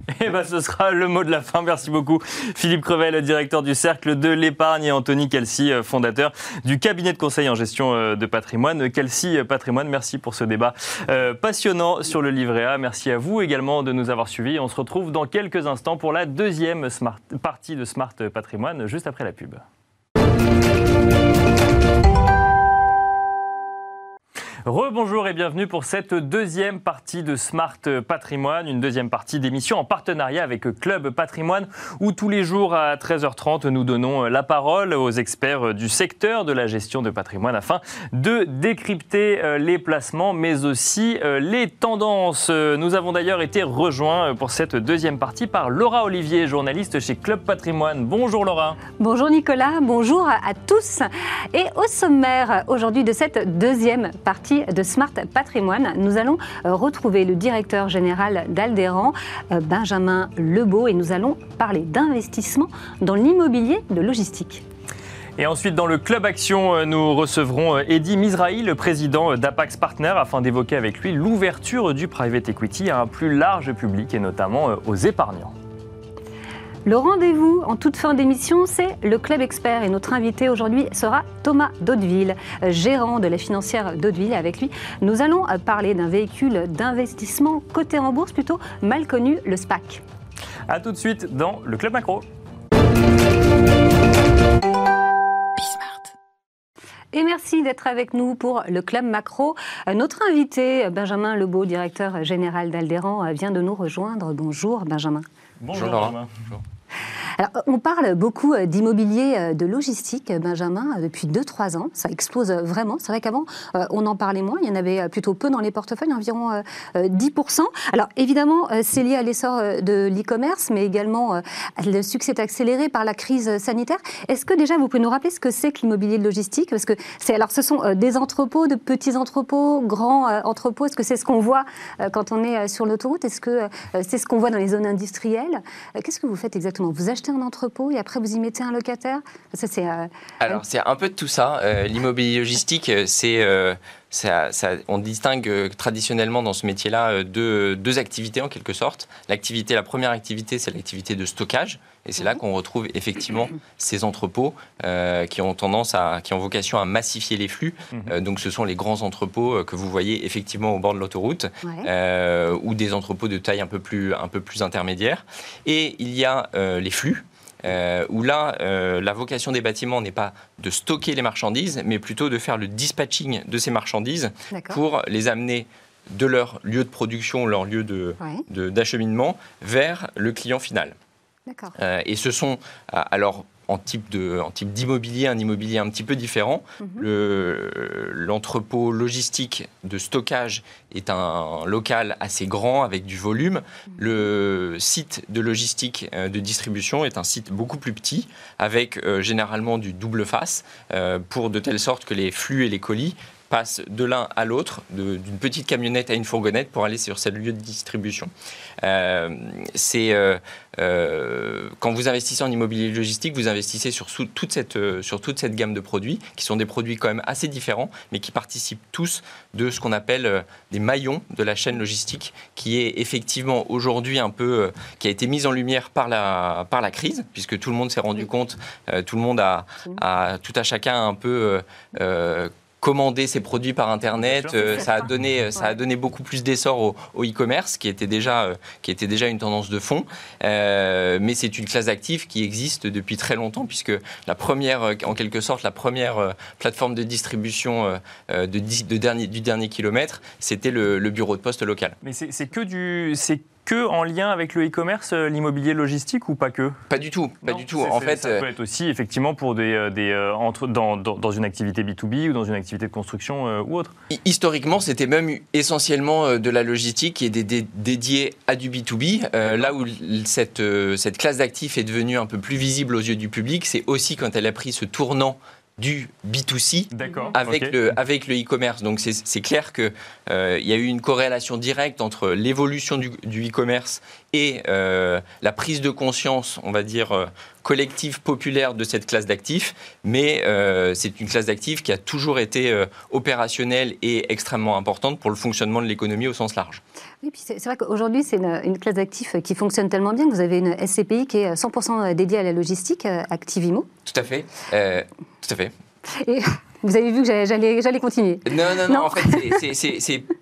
Et eh ben, ce sera le mot de la fin. Merci beaucoup. Philippe Crevel, directeur du Cercle de l'épargne, et Anthony Kelsey, euh, fondateur du cabinet de conseil en gestion euh, de patrimoine. Kelsey euh, Patrimoine, merci pour ce débat passionnant sur le livret A. Merci à vous également de nous avoir suivis. On se retrouve dans quelques instants pour la deuxième partie de Smart Patrimoine, juste après la pub. Rebonjour et bienvenue pour cette deuxième partie de Smart Patrimoine, une deuxième partie d'émission en partenariat avec Club Patrimoine où tous les jours à 13h30 nous donnons la parole aux experts du secteur de la gestion de patrimoine afin de décrypter euh, les placements mais aussi euh, les tendances. Nous avons d'ailleurs été rejoints pour cette deuxième partie par Laura Olivier, journaliste chez Club Patrimoine. Bonjour Laura. Bonjour Nicolas, bonjour à tous. Et au sommaire aujourd'hui de cette deuxième partie de Smart Patrimoine, nous allons euh, retrouver le directeur général d'Aldéran, euh, Benjamin Lebeau, et nous allons parler d'investissement dans l'immobilier de logistique. Et ensuite, dans le Club Action, euh, nous recevrons Eddy Mizrahi, le président d'Apax Partner, afin d'évoquer avec lui l'ouverture du private equity à un plus large public et notamment aux épargnants. Le rendez-vous en toute fin d'émission, c'est le Club Expert. Et notre invité aujourd'hui sera Thomas Daudeville, gérant de la financière Daudeville. Avec lui, nous allons parler d'un véhicule d'investissement coté en bourse plutôt mal connu, le SPAC. A tout de suite dans le Club Macro. Et merci d'être avec nous pour le Club Macro. Notre invité, Benjamin Lebeau, directeur général d'Alderan, vient de nous rejoindre. Bonjour Benjamin. Bonjour, Benjamin. Bonjour. Alors, on parle beaucoup euh, d'immobilier euh, de logistique, Benjamin, euh, depuis 2-3 ans. Ça explose vraiment. C'est vrai qu'avant, on en parlait moins. Il y en avait plutôt peu dans les portefeuilles, environ 10%. Alors, évidemment, c'est lié à l'essor de l'e-commerce, mais également le succès accéléré par la crise sanitaire. Est-ce que déjà, vous pouvez nous rappeler ce que c'est que l'immobilier de logistique? Parce que c'est, alors, ce sont des entrepôts, de petits entrepôts, grands entrepôts? Est-ce que c'est ce qu'on voit quand on est sur l'autoroute? Est-ce que c'est ce qu'on voit dans les zones industrielles? Qu'est-ce que vous faites exactement? Vous achetez un entrepôt et après vous y mettez un locataire? Ça, c'est, euh, Alors c'est un peu de tout ça. Euh, l'immobilier logistique, euh, c'est... Ça, on distingue traditionnellement dans ce métier-là deux, deux, activités en quelque sorte. L'activité, la première activité, c'est l'activité de stockage. Et c'est là mhm. qu'on retrouve effectivement ces entrepôts qui ont tendance à, qui ont vocation à massifier les flux. Mhm. donc, ce sont les grands entrepôts que vous voyez effectivement au bord de l'autoroute, ou des entrepôts de taille un peu plus, un peu plus intermédiaire. Et il y a les flux. Euh, où là, euh, la vocation des bâtiments n'est pas de stocker les marchandises, mais plutôt de faire le dispatching de ces marchandises pour les amener de leur lieu de production, leur lieu d'acheminement, de, vers le client final. Euh, et ce sont alors en type de, en type d'immobilier, un immobilier un petit peu différent. Mhm. l'entrepôt logistique de stockage est un local assez grand avec du volume. Mhm. Le site de logistique euh, de distribution est un site beaucoup plus petit avec euh, généralement du double face euh, pour de telle sorte que les flux et les colis passe de l'un à l'autre, d'une petite camionnette à une fourgonnette pour aller sur ce lieu de distribution. Euh, c'est euh, euh, quand vous investissez en immobilier logistique, vous investissez sur toute cette sur toute cette gamme de produits qui sont des produits quand même assez différents, mais qui participent tous de ce qu'on appelle des maillons de la chaîne logistique, qui est effectivement aujourd'hui un peu qui a été mise en lumière par la par la crise, puisque tout le monde s'est rendu compte, tout le monde a, a, tout à chacun un peu commander ses produits par Internet. Euh, ça, a donné, ça a donné beaucoup plus d'essor au, e-commerce, qui, était déjà, euh, qui était déjà une tendance de fond. Euh, mais c'est une classe d'actifs qui existe depuis très longtemps, puisque la première, en quelque sorte, la première plateforme de distribution de, de dernier, du dernier kilomètre, c'était le, le, bureau de poste local. Mais c'est que du que en lien avec le e-commerce, euh, l'immobilier logistique ou pas que? Pas du tout, pas du tout. En fait, ça peut euh, être aussi effectivement pour des, euh, des entre, dans, dans, une activité B2B ou dans une activité de construction ou autre. Historiquement, c'était même essentiellement de la logistique qui est dédiée à du B2B. là où cette, cette classe d'actifs est devenue un peu plus visible aux yeux du public, c'est aussi quand elle a pris ce tournant du B2C avec, le, avec le e-commerce. Donc c'est clair qu'il euh, y a eu une corrélation directe entre l'évolution du, e-commerce et euh, la prise de conscience, on va dire, euh, collective populaire de cette classe d'actifs. Mais c'est une classe d'actifs qui a toujours été opérationnelle et extrêmement importante pour le fonctionnement de l'économie au sens large. Oui, puis c'est vrai qu'aujourd'hui, c'est une, classe d'actifs qui fonctionne tellement bien que vous avez une SCPI qui est 100% dédiée à la logistique, Activimo. Tout à fait. Tout à fait. Et vous avez vu que j'allais continuer. Non, non, non, en fait,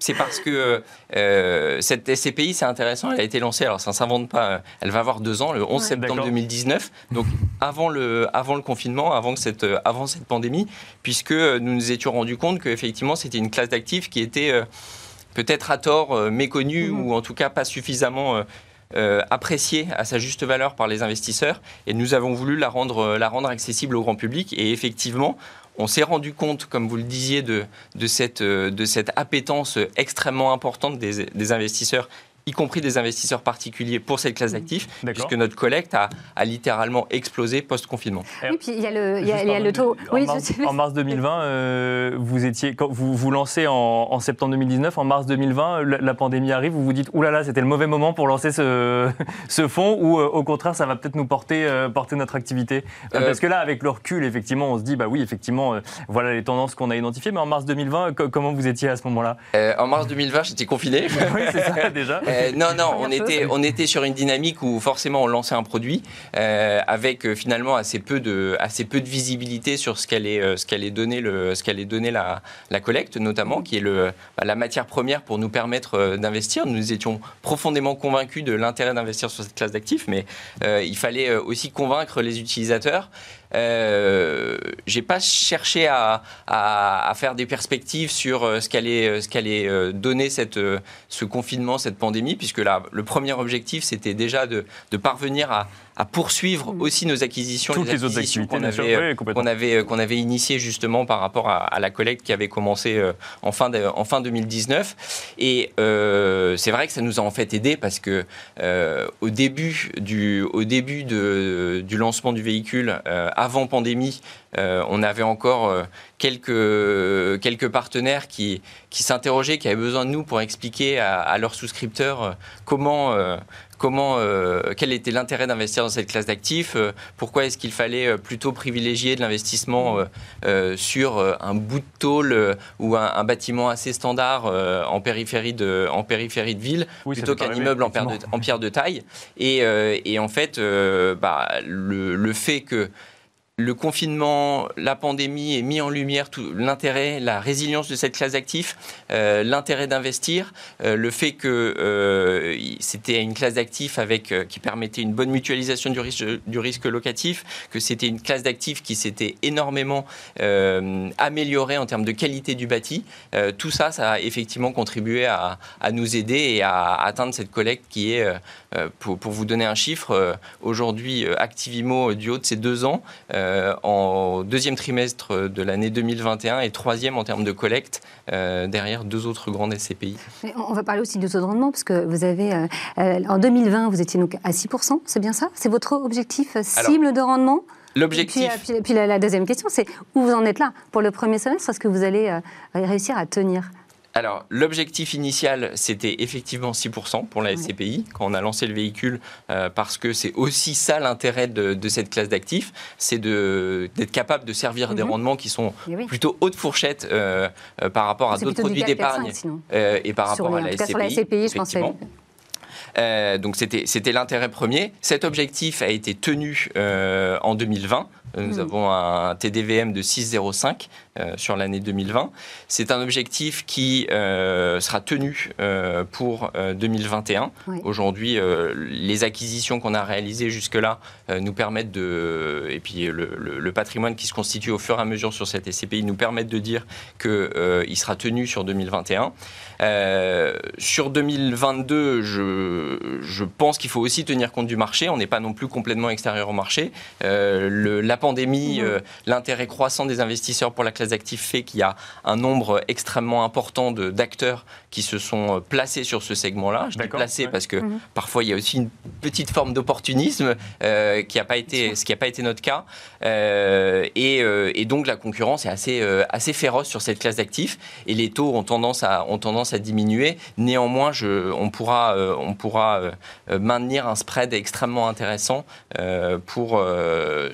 c'est parce que euh, cette SCPI, c'est intéressant, elle a été lancée, alors ça ne s'invente pas, elle va avoir deux ans, le 11 septembre 2019, donc avant le, avant le confinement, avant cette, avant cette pandémie, puisque nous nous étions rendus compte qu'effectivement, c'était une classe d'actifs qui était euh, peut-être à tort euh, méconnue, mhm. ou en tout cas pas suffisamment... Euh, appréciée à sa juste valeur par les investisseurs et nous avons voulu la rendre, la rendre accessible au grand public. Et effectivement, on s'est rendu compte, comme vous le disiez, de, de, cette, de cette appétence extrêmement importante des, des investisseurs y compris des investisseurs particuliers pour cette classe d'actifs, puisque notre collecte a, littéralement explosé post-confinement. Oui, puis il y a le, taux. En, mars, 2020, euh, vous étiez, quand vous vous lancez en, septembre 2019, en mars 2020, la, pandémie arrive, vous vous dites, oulala, là là, c'était le mauvais moment pour lancer ce, ce fonds, ou euh, au contraire, ça va peut-être nous porter, euh, porter notre activité? Parce que là, avec le recul, effectivement, on se dit, bah oui, effectivement, voilà les tendances qu'on a identifiées, mais en mars 2020, comment vous étiez à ce moment-là? En mars 2020, j'étais confiné. oui, c'est ça, déjà. Euh, non, non, on était, on était sur une dynamique où forcément on lançait un produit euh, avec euh, finalement assez peu de, assez peu de visibilité sur ce qu'allait, ce qu'allait donner le, ce qu'allait donner la, la collecte notamment, qui est le, bah, la matière première pour nous permettre d'investir. Nous étions profondément convaincus de l'intérêt d'investir sur cette classe d'actifs, mais il fallait aussi convaincre les utilisateurs. Euh, j'ai pas cherché à, faire des perspectives sur ce qu'allait ce qu'allait donner ce confinement, cette pandémie, puisque là, le premier objectif, c'était déjà de parvenir à, à poursuivre mm. aussi nos acquisitions, Toutes les, acquisitions qu'on avait, euh, qu'on avait, euh, qu'on avait initiées justement par rapport à, la collecte qui avait commencé euh, en fin, en fin 2019. Et c'est vrai que ça nous a en fait aidé parce que au début, du, au début de, du lancement du véhicule, avant pandémie, on avait encore quelques, quelques partenaires qui, qui s'interrogeaient, qui avaient besoin de nous pour expliquer à, à leurs souscripteurs comment comment, euh, quel était l'intérêt d'investir dans cette classe d'actifs euh, Pourquoi est-ce qu'il fallait euh, plutôt privilégier de l'investissement sur un bout de tôle ou un, bâtiment assez standard en, périphérie de, en périphérie de ville plutôt qu'un immeuble en, pierre de, taille. Et, en fait, bah, le, le fait que le confinement, la pandémie est mis en lumière l'intérêt, la résilience de cette classe d'actifs, euh, l'intérêt d'investir, euh, le fait que euh, c'était une classe d'actifs avec qui permettait une bonne mutualisation du risque, du risque locatif, que c'était une classe d'actifs qui s'était énormément améliorée en termes de qualité du bâti. tout ça, ça a effectivement contribué à, nous aider et à atteindre cette collecte qui est, pour, pour, vous donner un chiffre, aujourd'hui Activimo du haut de ces deux ans. Euh, en deuxième trimestre de l'année 2021 et troisième en termes de collecte euh, derrière deux autres grandes SCPI. on va parler aussi de taux de rendement parce que vous avez euh, en 2020 vous étiez donc à 6%, c'est bien ça? C'est votre objectif cible de rendement? L'objectif. Puis, puis, la, deuxième question, c'est où vous en êtes là? Pour le premier semestre Est-ce que vous allez réussir à tenir? Alors, l'objectif initial, c'était effectivement 6% pour la SCPI, quand on a lancé le véhicule, euh, parce que c'est aussi ça l'intérêt de, cette classe d'actifs, c'est d'être capable de servir des mhm. rendements qui sont plutôt haute fourchette euh, euh, par rapport à d'autres produits d'épargne et par rapport à la SCPI. Sur la SCPI, je pensais. donc c'était l'intérêt premier. Cet objectif a été tenu en 2020. Nous mhm. avons un TDVM de 6,05 euh, sur l'année 2020. C'est un objectif qui euh, sera tenu euh, pour 2021. Aujourd'hui, les acquisitions qu'on a réalisées jusque-là nous permettent de, et puis le, patrimoine qui se constitue au fur et à mesure sur cette SCPI nous permettent de dire qu'il sera tenu sur 2021. sur 2022, je, je pense qu'il faut aussi tenir compte du marché. On n'est pas non plus complètement extérieur au marché. Le, la pandémie, l'intérêt croissant des investisseurs pour la classe d'actifs fait qu'il y a un nombre extrêmement important d'acteurs qui se sont euh, placés sur ce segment-là. Je dis placés parce que mhm. parfois il y a aussi une petite forme d'opportunisme euh, qui a pas été, ce qui n'a pas été notre cas. Euh, et, donc la concurrence est assez, assez féroce sur cette classe d'actifs et les taux ont tendance à, ont tendance à diminuer. Néanmoins, je, on pourra, on pourra maintenir un spread extrêmement intéressant pour,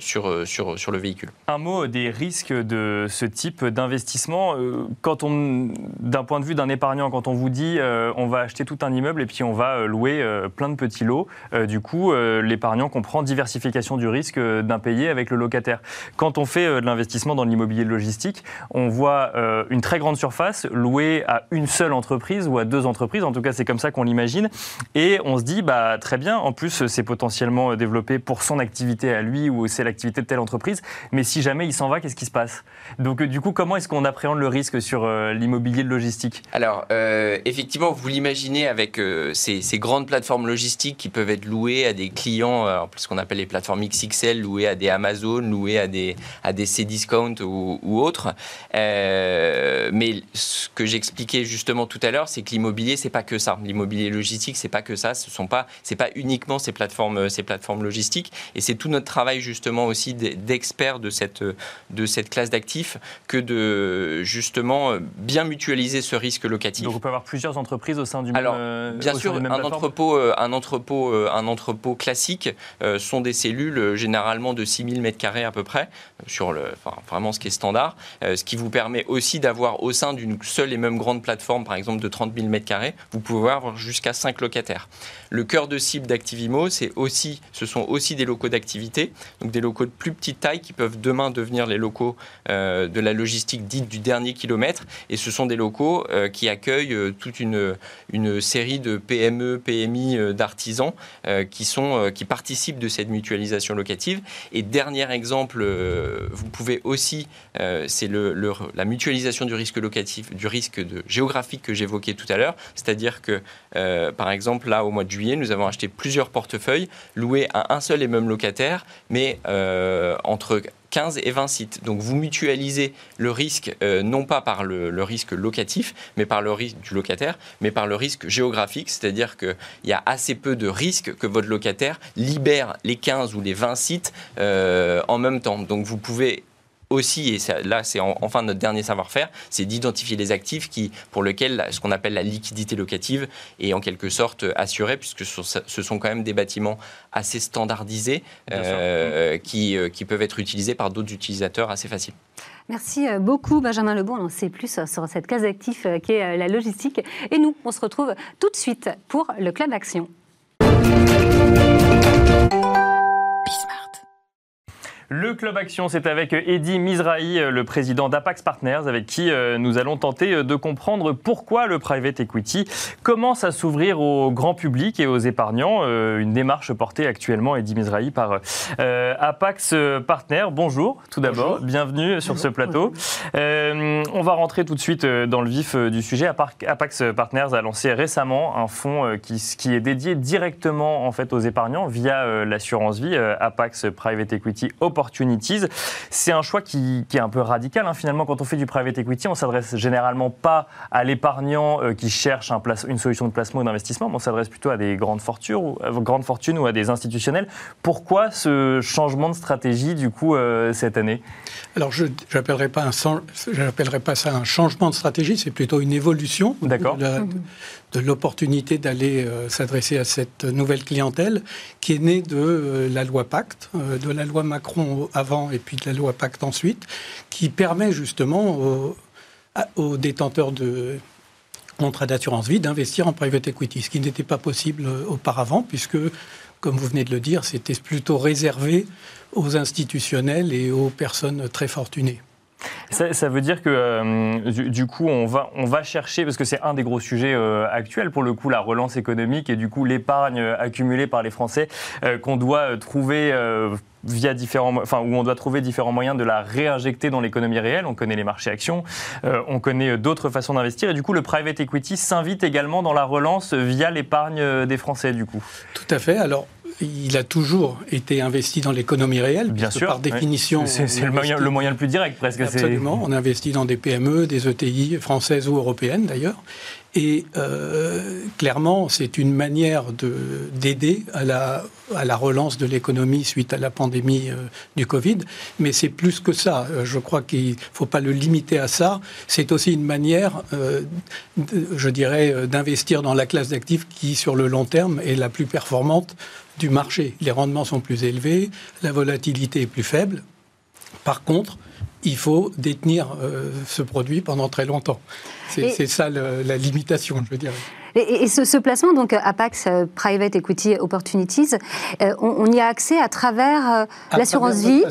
sur, sur, sur le véhicule. Un mot des risques de ce type d'investissement. Quand on, d'un point de vue d'un épargnant, quand on vous dit euh, on va acheter tout un immeuble et puis on va euh, louer euh, plein de petits lots, du coup, l'épargnant comprend diversification du risque d'impayé avec le locataire. Quand on fait de l'investissement dans l'immobilier logistique, on voit une très grande surface louée à une seule entreprise ou à deux entreprises, en tout cas c'est comme ça qu'on l'imagine, et on se dit bah très bien, en plus c'est potentiellement développé pour son activité à lui ou c'est l'activité de telle entreprise, mais si jamais il s'en va, qu'est-ce qui se passe? Donc du coup, comment est-ce qu'on appréhende le risque sur l'immobilier de logistique? Alors, euh, effectivement, vous l'imaginez avec euh, ces, grandes plateformes logistiques qui peuvent être louées à des clients, euh, ce qu'on appelle les plateformes XXL, louées à des Amazon, louées à des, à des Cdiscount ou, ou autres. mais ce que j'expliquais justement tout à l'heure, c'est que l'immobilier, c'est pas que ça. L'immobilier logistique, c'est pas que ça. Ce sont pas, c'est pas uniquement ces plateformes, ces plateformes logistiques. Et c'est tout notre travail justement aussi d'experts de cette, de cette classe d'actifs que de justement bien mutualiser ce risque locatif. Donc, on peut avoir plusieurs entreprises au sein du Alors, même bien sûr, un entrepôt, un, entrepôt, un entrepôt classique sont des cellules généralement de 6000 m2 à peu près, sur le, enfin, vraiment ce qui est standard, ce qui vous permet aussi d'avoir au sein d'une seule et même grande plateforme, par exemple de 30 000 m2, vous pouvez avoir jusqu'à 5 locataires. Le cœur de cible d'Activimo, ce sont aussi des locaux d'activité, donc des locaux de plus petite taille qui peuvent demain devenir les locaux euh, de la logistique dite du dernier kilomètre. Et ce sont des locaux euh, qui accueillent euh, toute une, série de PME, PMI, d'artisans qui, participent de cette mutualisation locative. Et dernier exemple, vous pouvez aussi, c'est la mutualisation du risque locatif, du risque géographique que j'évoquais tout à l'heure. C'est-à-dire que, par exemple, là, au mois de nous avons acheté plusieurs portefeuilles loués à un seul et même locataire, mais euh, entre 15 et 20 sites. Donc vous mutualisez le risque, euh, non pas par le, risque locatif, mais par le risque du locataire, mais par le risque géographique, c'est-à-dire qu'il y a assez peu de risques que votre locataire libère les 15 ou les 20 sites euh, en même temps. Donc vous pouvez aussi, et là c'est enfin notre dernier savoir-faire, c'est d'identifier les actifs qui, pour lesquels ce qu'on appelle la liquidité locative est en quelque sorte assurée, puisque ce sont quand même des bâtiments assez standardisés euh, qui, euh, qui peuvent être utilisés par d'autres utilisateurs assez faciles. Merci euh, beaucoup Benjamin Lebon. On en sait plus sur cette case d'actifs qui est la logistique. Et nous, on se retrouve tout de suite pour le Club Action. Le Club Action, c'est avec Eddy Mizrahi, le président d'Apax Partners, avec qui euh, nous allons tenter euh, de comprendre pourquoi le private equity commence à s'ouvrir au grand public et aux épargnants. Euh, une démarche portée actuellement, Eddy Mizrahi, par Apax Partners. Bonjour, tout d'abord. Bienvenue sur ce plateau. on va rentrer tout de suite dans le vif du sujet. Apax Partners a lancé récemment un fonds qui, qui est dédié directement en fait aux épargnants via l'assurance vie Apax Private Equity opportunities. C'est un choix qui, est un peu radical. Hein. Finalement, quand on fait du private equity, on s'adresse généralement pas à l'épargnant euh, qui cherche un une solution de placement ou d'investissement, mais on s'adresse plutôt à des grandes fortunes, ou, euh, grandes fortunes ou à des institutionnels. Pourquoi ce changement de stratégie, du coup, euh, cette année? Alors, je n'appellerais pas, pas ça un changement de stratégie, c'est plutôt une évolution. D'accord de l'opportunité d'aller euh, s'adresser à cette nouvelle clientèle qui est née de euh, la loi Pacte, euh, de la loi Macron avant et puis de la loi Pacte ensuite, qui permet justement aux, détenteurs de contrats d'assurance vie d'investir en private equity, ce qui n'était pas possible auparavant puisque, comme vous venez de le dire, c'était plutôt réservé aux institutionnels et aux personnes très fortunées. Ça, veut dire que euh, du, coup, on va, on va chercher, parce que c'est un des gros sujets euh, actuels, pour le coup, la relance économique et du coup l'épargne accumulée par les Français, euh, qu'on doit trouver via différents, enfin où on doit trouver différents moyens de la réinjecter dans l'économie réelle. On connaît les marchés actions, on connaît d'autres façons d'investir, et du coup le private equity s'invite également dans la relance via l'épargne des Français, du coup. Tout à fait. Alors il a toujours été investi dans l'économie réelle. Bien sûr. Par définition. C'est le, moyen, le moyen le plus direct, presque. Absolument. On investit dans des PME, des ETI, françaises ou européennes d'ailleurs. Et euh, clairement, c'est une manière d'aider à la, relance de l'économie suite à la pandémie euh, du Covid. Mais c'est plus que ça. Euh, je crois qu'il ne faut pas le limiter à ça. C'est aussi une manière, je dirais, d'investir dans la classe d'actifs qui, sur le long terme, est la plus performante du marché. Les rendements sont plus élevés, la volatilité est plus faible. Par contre, il faut détenir euh, ce produit pendant très longtemps. C'est ça la limitation, je veux dire. Et, ce, placement, donc Apax euh, Private Equity Opportunities, euh, on, y a accès à travers l'assurance vie.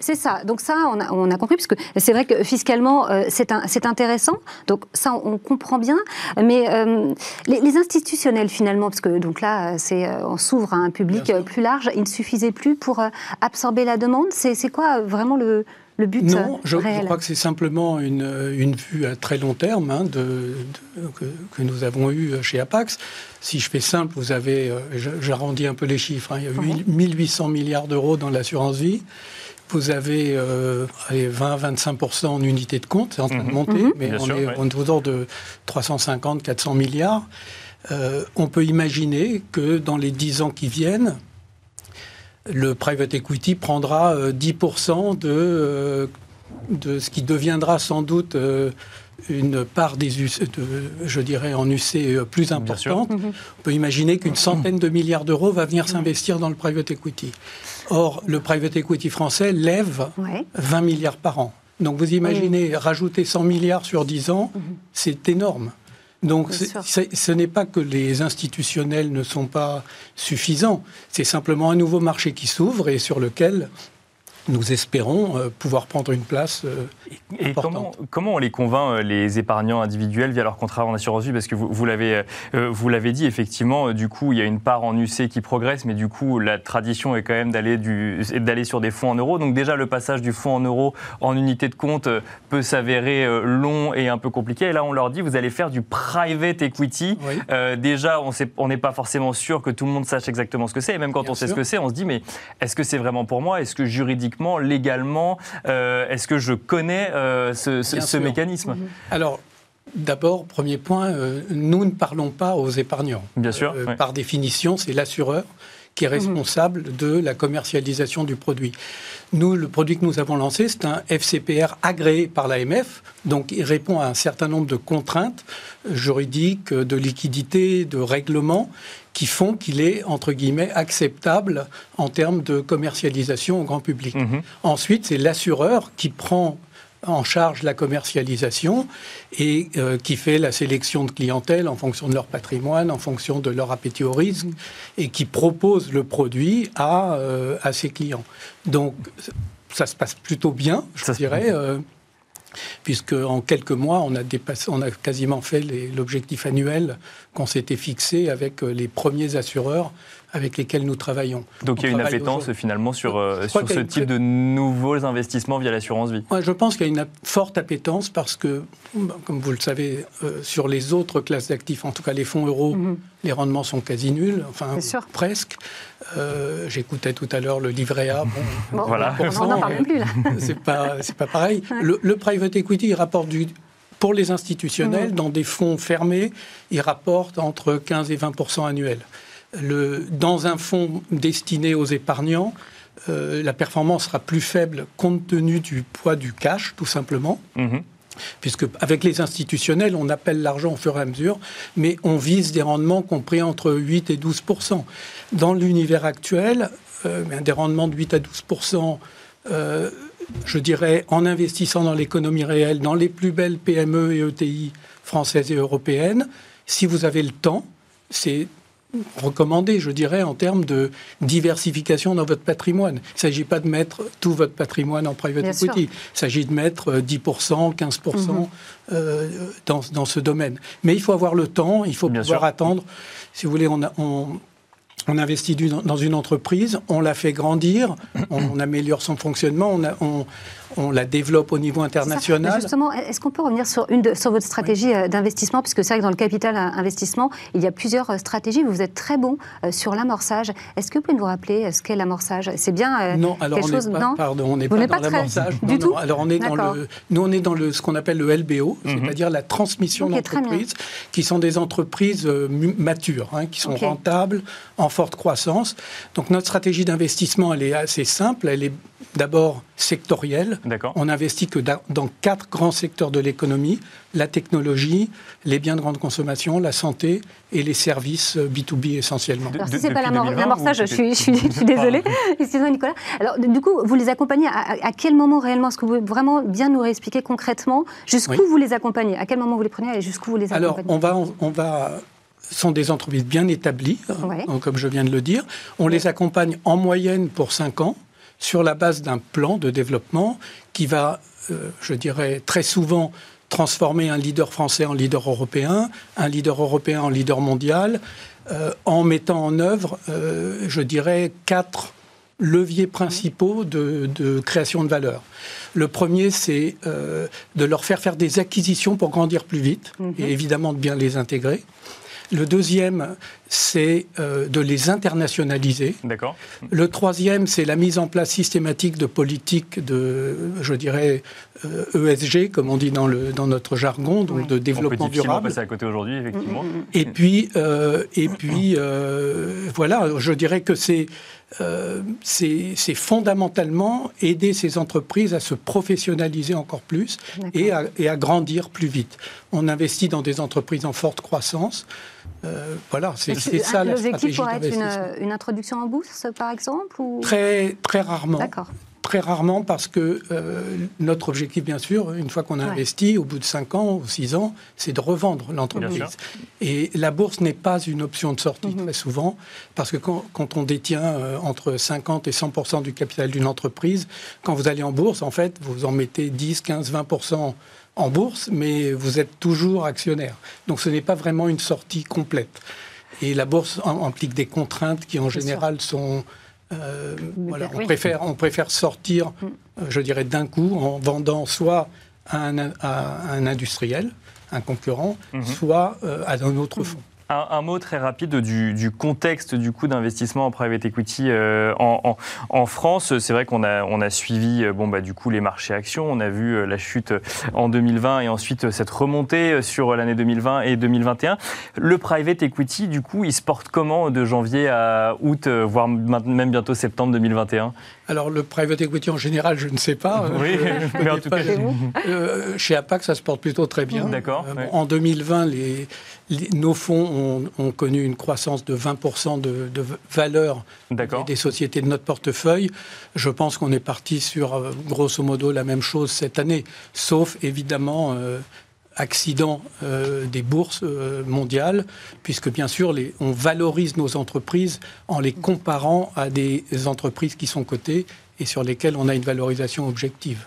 C'est ça. Donc ça, on a, on a compris, puisque c'est vrai que fiscalement, c'est intéressant. Donc ça, on comprend bien. Mais les, institutionnels, finalement, parce que donc là, on s'ouvre à un public plus large, il ne suffisait plus pour absorber la demande. C'est quoi vraiment le, le but Non, je, crois que c'est simplement une, une, vue à très long terme hein, de, que, nous avons eu chez Apax. Si je fais simple, vous avez, euh, j'arrondis un peu les chiffres, hein, il y a 1800 milliards d'euros dans l'assurance vie. Vous avez 20-25% euh, en unité de compte, c'est en train de mhm. monter, mhm. mais on, est, on, est, autour de 350-400 milliards. Euh, on peut imaginer que dans les 10 ans qui viennent, le private equity prendra 10% de, de ce qui deviendra sans doute une part des je dirais en UC plus importante. On peut imaginer qu'une centaine de milliards d'euros va venir s'investir dans le private equity. Or, le private equity français lève 20 milliards par an. Donc vous imaginez, rajouter 100 milliards sur 10 ans, mhm. c'est énorme. Donc ce n'est pas que les institutionnels ne sont pas suffisants, c'est simplement un nouveau marché qui s'ouvre et sur lequel nous espérons euh, pouvoir prendre une place euh, et comment, comment, on les convainc, euh, les épargnants individuels, via leur contrat en assurance vie? Parce que vous, vous l'avez l'avez dit, effectivement, du coup, il y a une part en UC qui progresse, mais du coup, la tradition est quand même d'aller d'aller sur des fonds en euros. Donc déjà, le passage du fonds en euros en unité de compte peut s'avérer long et un peu compliqué. Et là, on leur dit, vous allez faire du private equity. déjà, on n'est pas forcément sûr que tout le monde sache exactement ce que c'est. Et même quand on sait ce que c'est, on se dit, mais est-ce que c'est vraiment pour moi? Est-ce que juridiquement légalement euh, Est-ce que je connais euh, ce, mécanisme? Mhm. Alors, D'abord, premier point, euh, nous ne parlons pas aux épargnants. Bien sûr. Par définition, c'est l'assureur qui est mhm. responsable de la commercialisation du produit. Nous, le produit que nous avons lancé, c'est un FCPR agréé par l'AMF, donc il répond à un certain nombre de contraintes juridiques, de liquidité, de règlements, qui font qu'il est, entre guillemets, acceptable en termes de commercialisation au grand public. Mhm. Ensuite, c'est l'assureur qui prend en charge la commercialisation et euh, qui fait la sélection de clientèle en fonction de leur patrimoine, en fonction de leur appétit au risque, mhm. et qui propose le produit à, euh, à ses clients. Donc, ça se passe plutôt bien, je dirais puisque en quelques mois, on a, dépassé, on a quasiment fait l'objectif annuel qu'on s'était fixé avec euh, les premiers assureurs avec lesquels nous travaillons. Donc il y a une appétence finalement sur, euh, sur ce type de nouveaux investissements via l'assurance vie Je pense qu'il y a une forte appétence parce que, comme vous le savez, euh, sur les autres classes d'actifs, en tout cas les fonds euros, mhm. les rendements sont quasi nuls, enfin presque. Euh, j'écoutais tout à l'heure le livret A. Bon, voilà. on n'en parle plus là. C'est pas, pas pareil. Le, private equity, il rapporte du, pour les institutionnels, mhm. dans des fonds fermés, il rapporte entre 15 et 20% annuels le, dans un fonds destiné aux épargnants, euh, la performance sera plus faible compte tenu du poids du cash, tout simplement. Mhm. Puisque avec les institutionnels, on appelle l'argent au fur et à mesure, mais on vise des rendements compris entre 8 et 12 Dans l'univers actuel, euh, des rendements de 8 à 12% euh, je dirais, en investissant dans l'économie réelle, dans les plus belles PME et ETI françaises et européennes, si vous avez le temps, c'est recommandé, je dirais, en termes de diversification dans votre patrimoine. Il ne s'agit pas de mettre tout votre patrimoine en private equity. Il s'agit de mettre 10%, 15% mhm. euh, dans, dans, ce domaine. Mais il faut avoir le temps, il faut pouvoir attendre. Si vous voulez, on, a, on, on investit dans une entreprise, on la fait grandir, on, améliore son fonctionnement, on, on, la développe au niveau international. Justement, est-ce qu'on peut revenir sur, une sur votre stratégie euh, d'investissement Puisque c'est vrai que dans le capital investissement, il y a plusieurs euh, stratégies. Vous êtes très bon euh, sur l'amorçage. Est-ce que vous pouvez nous rappeler ce qu'est l'amorçage? C'est bien non, alors quelque chose? pas, Pardon, on n'est pas dans l'amorçage. Du tout? alors on est dans le, nous, on est dans le, ce qu'on appelle le LBO, mhm. c'est-à-dire la transmission d'entreprises, qui sont des entreprises matures, hein, qui sont rentables, en forte croissance. Donc notre stratégie d'investissement, elle est assez simple. Elle est d'abord sectorielle. On investit que dans quatre grands secteurs de l'économie la technologie, les biens de grande consommation, la santé et les services B2B euh, essentiellement. Alors, si ce n'est pas l'amorçage, je, suis, je, suis, je suis désolée. Excusez-moi, Nicolas. Alors, du coup, vous les accompagnez à, quel moment réellement? Est-ce que vous pouvez vraiment bien nous réexpliquer concrètement jusqu'où vous les accompagnez? À quel moment vous les prenez et jusqu'où vous les accompagnez? Alors, on va, on va sont des entreprises bien établies, hein, comme je viens de le dire. On les accompagne en moyenne pour 5 ans sur la base d'un plan de développement qui va, euh, je dirais, très souvent transformer un leader français en leader européen, un leader européen en leader mondial, euh, en mettant en œuvre, euh, je dirais, quatre leviers principaux de, création de valeur. Le premier, c'est de leur faire faire des acquisitions pour grandir plus vite mhm. et évidemment de bien les intégrer. Le deuxième, c'est euh, de les internationaliser. D'accord. Le troisième, c'est la mise en place systématique de politiques de, je dirais, ESG, euh, e comme on dit dans, le, dans notre jargon, donc de développement on peut durable. passer à côté aujourd'hui, effectivement. Et puis, euh, et puis voilà, je dirais que c'est euh, c'est c'est fondamentalement aider ces entreprises à se professionnaliser encore plus et à, et à grandir plus vite. On investit dans des entreprises en forte croissance. Euh, voilà, c'est ça la L'objectif stratégie pourrait être d'investissement. une, une introduction en bourse, par exemple ou... Très, très rarement. D'accord. Très rarement parce que euh, notre objectif, bien sûr, une fois qu'on a Ouais. investi, au bout de 5 ans ou 6 ans, c'est de revendre l'entreprise. Et la bourse n'est pas une option de sortie Mhm. très souvent, parce que quand, quand on détient euh, entre 50 et 100 du capital d'une entreprise, quand vous allez en bourse, en fait, vous en mettez 10, 15, 20 en bourse, mais vous êtes toujours actionnaire. Donc ce n'est pas vraiment une sortie complète. Et la bourse im- implique des contraintes qui, en sûr. général, sont... euh, voilà, on, oui. préfère, on préfère sortir, Mm. euh, je dirais, d'un coup, en vendant soit à un, à un industriel, un concurrent, Mhm. soit euh, à un autre fonds. Un, un mot très rapide du, du contexte du coup d'investissement en private equity euh, en, en- en France. C'est vrai qu'on a, on a suivi euh, bon, bah, du coup, les marchés actions. On a vu euh, la chute en 2020 et ensuite cette remontée sur l'année 2020 et 2021. Le private equity, du coup, il se porte comment de janvier à août, voire même bientôt septembre 2021 Alors, le private equity en général, je ne sais pas. Oui, je- je mais en tout pas cas, Euh, chez APAC, ça se porte plutôt très bien. D'accord, Euh, ouais. En 2020, les, les- nos fonds ont, ont connu une croissance de 20% de, de valeur des sociétés de notre portefeuille. Je pense qu'on est parti sur, euh, grosso modo, la même chose cette année, sauf évidemment euh, accident euh, des bourses euh, mondiales, puisque bien sûr, les- on valorise nos entreprises en les comparant à des entreprises qui sont cotées et sur lesquelles on a une valorisation objective.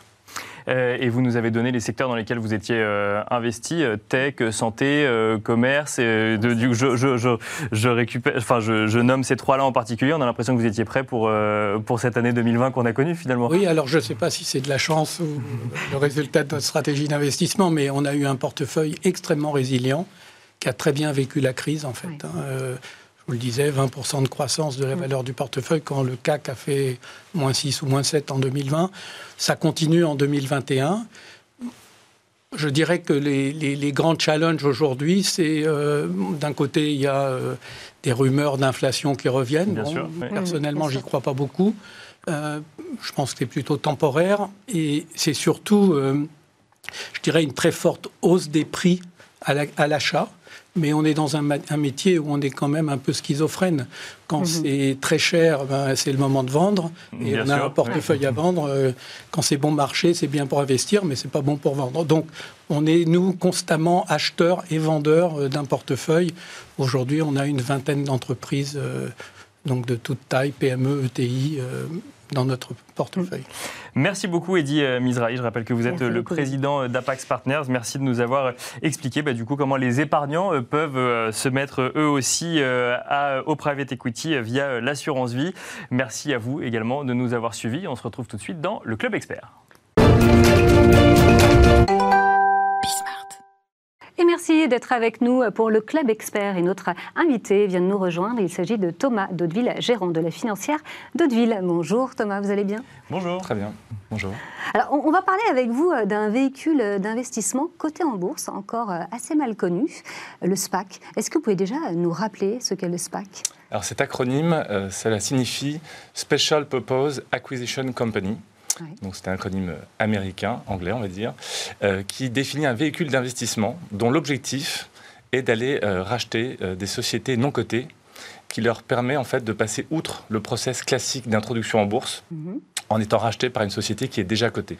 Euh, et vous nous avez donné les secteurs dans lesquels vous étiez euh, investi euh, tech, santé, euh, commerce. Et, de, du, je, je, je, je récupère, enfin, je, je nomme ces trois-là en particulier. On a l'impression que vous étiez prêt pour, euh, pour cette année 2020 qu'on a connue finalement. Oui, alors je ne sais pas si c'est de la chance ou le résultat de notre stratégie d'investissement, mais on a eu un portefeuille extrêmement résilient qui a très bien vécu la crise en fait. Oui. hein. Euh, vous le disais, 20% de croissance de la valeur du portefeuille quand le CAC a fait moins 6 ou moins 7 en 2020. Ça continue en 2021. Je dirais que les, les- les grands challenges aujourd'hui, c'est euh, d'un côté, il y a euh, des rumeurs d'inflation qui reviennent. Bien sûr, oui. Personnellement, j'y crois pas beaucoup. Euh, je pense que c'est plutôt temporaire. Et c'est surtout, euh, je dirais, une très forte hausse des prix à la- à l'achat. mais on est dans un, métier où on est quand même un peu schizophrène. Quand Mhm. c'est très cher, ben, c'est le moment de vendre. Et Bien on a sûr, un portefeuille à vendre. Euh, Quand c'est bon marché, c'est bien pour investir, mais c'est pas bon pour vendre. Donc, on est, nous, constamment acheteurs et vendeurs euh, d'un portefeuille. Aujourd'hui, on a une vingtaine d'entreprises, euh, donc de toute taille, PME, ETI, euh, dans notre portefeuille. Merci beaucoup, Eddy euh, Mizrahi. Je rappelle que vous êtes Merci le beaucoup. président euh, d'Apax Partners. Merci de nous avoir euh, expliqué bah, du coup comment les épargnants peuvent se mettre eux aussi à- au private equity via l'assurance vie. Merci à vous également de nous avoir suivis. On se retrouve tout de suite dans le Club Expert. Et merci d'être avec nous pour le Club Expert. Et notre invité vient de nous rejoindre. Il s'agit de Thomas Daudeville, gérant de la financière Daudeville. Bonjour Thomas, vous allez bien? Bonjour. Très bien. Bonjour. Alors, on, on va parler avec vous euh, d'un véhicule euh, d'investissement coté en bourse, encore euh, assez mal connu, le SPAC. Est-ce que vous pouvez déjà nous rappeler ce qu'est le SPAC Alors cet acronyme, euh, cela signifie Special Purpose Acquisition Company. Oui. Donc c'est un acronyme euh, américain, anglais on va dire, euh, qui définit un véhicule d'investissement dont l'objectif est d'aller euh, racheter euh, des sociétés non cotées qui leur permet en fait de passer outre le process classique d'introduction en bourse Mhm. en étant racheté par une société qui est déjà cotée.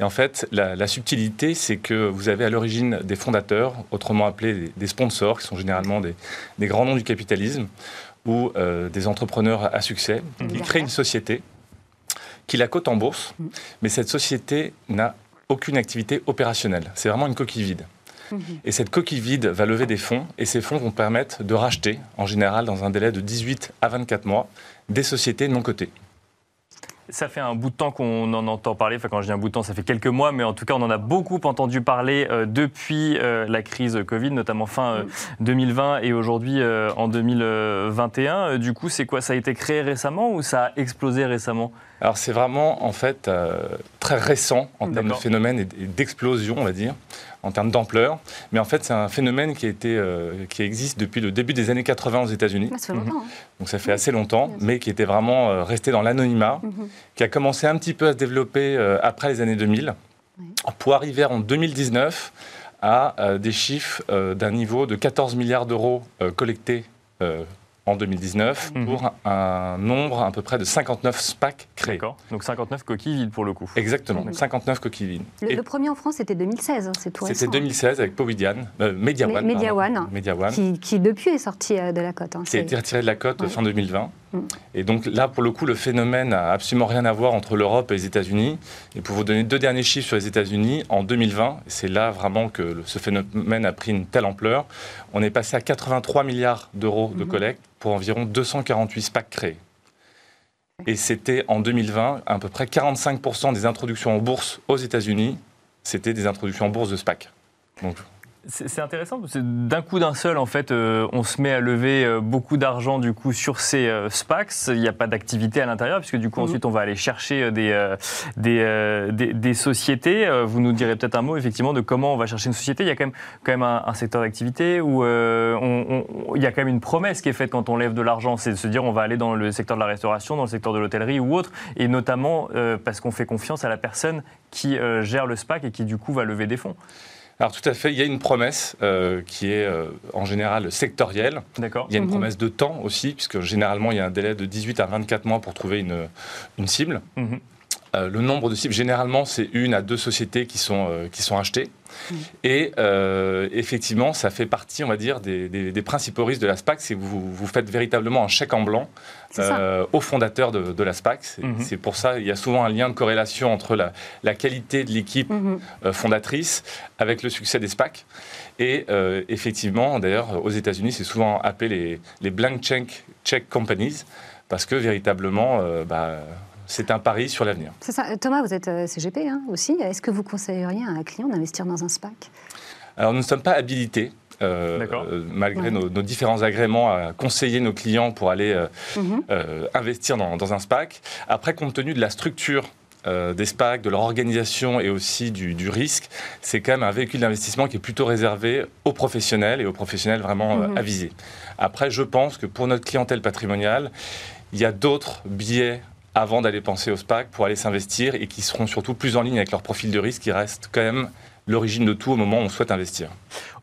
Et en fait, la, la subtilité, c'est que vous avez à l'origine des fondateurs, autrement appelés des, des sponsors, qui sont généralement des, des grands noms du capitalisme, ou euh, des entrepreneurs à succès, qui créent une société, qui la cote en bourse, Mhm. mais cette société n'a aucune activité opérationnelle. C'est vraiment une coquille vide. Mhm. Et cette coquille vide va lever des fonds, et ces fonds vont permettre de racheter, en général dans un délai de 18 à 24 mois, des sociétés non cotées. Ça fait un bout de temps qu'on en entend parler. Enfin, quand je dis un bout de temps, ça fait quelques mois, mais en tout cas, on en a beaucoup entendu parler euh, depuis euh, la crise Covid, notamment fin euh, 2020 et aujourd'hui euh, en 2021. Euh, Du coup, c'est quoi? Ça a été créé récemment ou ça a explosé récemment? Alors c'est vraiment en fait euh, très récent en termes de phénomène et d'explosion, on va dire, en termes d'ampleur. Mais en fait c'est un phénomène qui, a été, euh, qui existe depuis le début des années 80 aux États-Unis. Ah, Ça fait longtemps. hein. Donc ça fait assez longtemps, mais qui était vraiment euh, resté dans l'anonymat, Mhm. qui a commencé un petit peu à se développer euh, après les années 2000, pour arriver en 2019 à euh, des chiffres euh, d'un niveau de 14 milliards d'euros euh, collectés euh, en 2019 Mhm. pour un, nombre à peu près de 59 SPAC créés. D'accord. Donc 59 coquilles vides pour le coup. Exactement, Mhm. 59 coquilles vides. Le, Et le premier en France, c'était 2016, hein, c'est tout C'était récent, hein. 2016 avec Powidian, euh, Media Me- One. Media. One. Media One. Qui, qui, depuis est sorti euh, de la cote. hein. qui a C'est- été retiré de la cote Ouais. fin 2020. Mm. Et donc là, pour le coup, le phénomène n'a absolument rien à voir entre l'Europe et les États-Unis. Et pour vous donner deux derniers chiffres sur les États-Unis, en 2020, c'est là vraiment que ce phénomène a pris une telle ampleur, on est passé à 83 milliards d'euros de Mhm. collecte pour environ 248 SPAC créés. Et c'était en 2020, à peu près 45% des introductions en bourse aux États-Unis, c'était des introductions en bourse de SPAC. Donc, C'est intéressant parce que d'un coup d'un seul, en fait, euh, on se met à lever euh, beaucoup d'argent du coup sur ces euh, SPACs. Il n'y a pas d'activité à l'intérieur puisque du coup Mhm. ensuite on va aller chercher des, des, des, des sociétés. Vous nous direz peut-être un mot effectivement de comment on va chercher une société. Il y a quand même, quand même un, un secteur d'activité où on- on- il y a quand même une promesse qui est faite quand on lève de l'argent, c'est de se dire on va aller dans le secteur de la restauration, dans le secteur de l'hôtellerie ou autre, et notamment parce qu'on fait confiance à la personne qui gère le SPAC et qui du coup va lever des fonds. Alors tout à fait, il y a une promesse euh, qui est euh, en général sectorielle. D'accord Il y a une Mhm. promesse de temps aussi, puisque généralement il y a un délai de 18 à 24 mois pour trouver une, une cible. Mhm. Euh, le nombre de cibles, généralement, c'est une à deux sociétés qui sont, euh, qui sont achetées. Et euh, effectivement, ça fait partie, on va dire, des, des- des principaux risques de la SPAC, c'est que vous, vous faites véritablement un chèque en blanc euh, au fondateur de, de la SPAC. C'est Mhm. c'est pour ça il y a souvent un lien de corrélation entre la, la qualité de l'équipe Mhm. euh, fondatrice avec le succès des SPAC. Et euh, effectivement, d'ailleurs, aux États-Unis, c'est souvent appelé les, les blank check, check companies, parce que véritablement, euh, bah, c'est un pari sur l'avenir. C'est ça. Thomas, vous êtes euh, CGP hein, aussi. Est-ce que vous conseilleriez à un client d'investir dans un SPAC? Alors, nous ne sommes pas habilités. euh, euh, malgré Ouais. nos, nos différents agréments, à conseiller nos clients pour aller euh, Mhm. euh, investir dans, dans un SPAC. Après, compte tenu de la structure euh, des SPAC, de leur organisation et aussi du, du risque, c'est quand même un véhicule d'investissement qui est plutôt réservé aux professionnels et aux professionnels vraiment euh, Mhm. avisés. Après, je pense que pour notre clientèle patrimoniale, il y a d'autres biais avant d'aller penser au SPAC pour aller s'investir et qui seront surtout plus en ligne avec leur profil de risque qui reste quand même l'origine de tout au moment où on souhaite investir.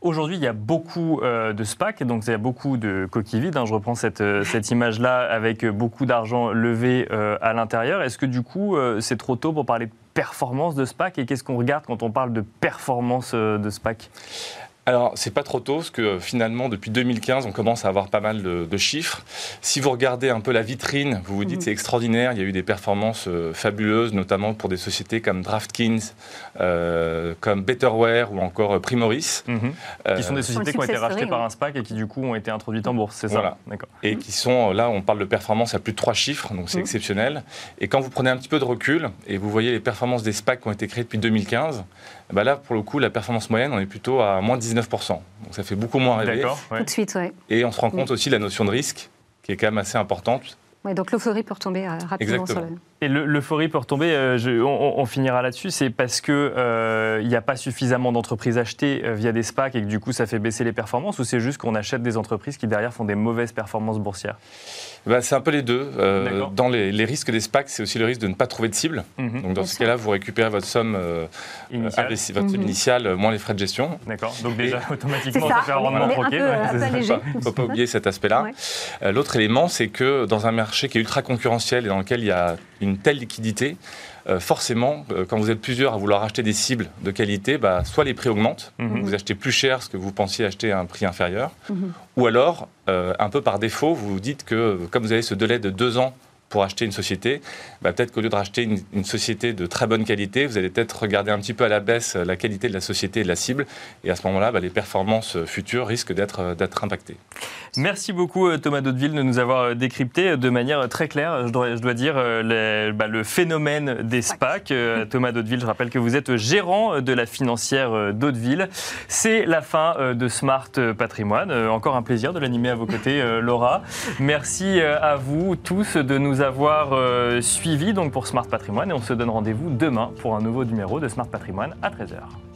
Aujourd'hui, il y a beaucoup euh, de SPAC, donc il y a beaucoup de coquilles vides. hein. Je reprends cette, euh, cette image-là avec euh, beaucoup d'argent levé à l'intérieur. Est-ce que du coup, c'est trop tôt pour parler de performance de SPAC Et qu'est-ce qu'on regarde quand on parle de performance de SPAC Alors, c'est pas trop tôt, parce que finalement, depuis 2015, on commence à avoir pas mal de, de chiffres. Si vous regardez un peu la vitrine, vous vous dites Mhm. c'est extraordinaire, il y a eu des performances euh, fabuleuses, notamment pour des sociétés comme DraftKings, euh, comme Betterware ou encore euh, Primoris. Qui sont des sociétés qui ont été rachetées par un SPAC et qui du coup ont été introduites en bourse, c'est ça Voilà. Et qui sont, là, on parle de performances à plus de trois chiffres, donc c'est Mhm. exceptionnel. Et quand vous prenez un petit peu de recul et vous voyez les performances des SPAC qui ont été créées depuis 2015, eh ben là, pour le coup, la performance moyenne, on est plutôt à moins de 19%. Donc ça fait beaucoup moins rêver. D'accord. ouais. Tout de suite, oui. Et on se rend compte aussi de la notion de risque, qui est quand même assez importante. Ouais, donc l'euphorie peut retomber euh, rapidement sur le... Et le- l'euphorie peut retomber, euh, je- on, on finira là-dessus, c'est parce qu'il n'y a pas suffisamment d'entreprises achetées euh, via des SPAC et que du coup ça fait baisser les performances ou c'est juste qu'on achète des entreprises qui derrière font des mauvaises performances boursières? Bah, c'est un peu les deux. Euh, D'accord. dans les, les risques des SPAC, c'est aussi le risque de ne pas trouver de cible. Mhm. Donc dans Bien ce cas-là, vous récupérez votre somme euh, votre Mhm. initiale, euh, moins les frais de gestion. D'accord. Donc déjà automatiquement ça, ça fait un rendement croqué. euh. Il ne faut pas oublier cet aspect-là. Ouais. Euh, L'autre élément, c'est que dans un marché qui est ultra concurrentiel et dans lequel il y a une telle liquidité, euh, forcément, euh, quand vous êtes plusieurs à vouloir acheter des cibles de qualité, bah, soit les prix augmentent, Mhm. vous achetez plus cher ce que vous pensiez acheter à un prix inférieur, Mhm. ou alors, euh, un peu par défaut, vous vous dites que comme vous avez ce délai de deux ans pour acheter une société, bah, peut-être qu'au lieu de racheter une, une société de très bonne qualité, vous allez peut-être regarder un petit peu à la baisse euh, la qualité de la société et de la cible, et à ce moment-là, bah, les performances futures risquent d'être euh, d'être impactées. Merci beaucoup euh, Thomas Daudeville de nous avoir décrypté de manière très claire, je dois, je dois dire, les- bah, le phénomène des SPAC. Thomas Daudeville, je rappelle que vous êtes gérant de la financière Daudeville. C'est la fin de Smart Patrimoine. Encore un plaisir de l'animer à vos côtés, Laura. Merci à vous tous de nous nous avoir euh, suivis donc pour Smart Patrimoine et on se donne rendez-vous demain pour un nouveau numéro de Smart Patrimoine à 13h.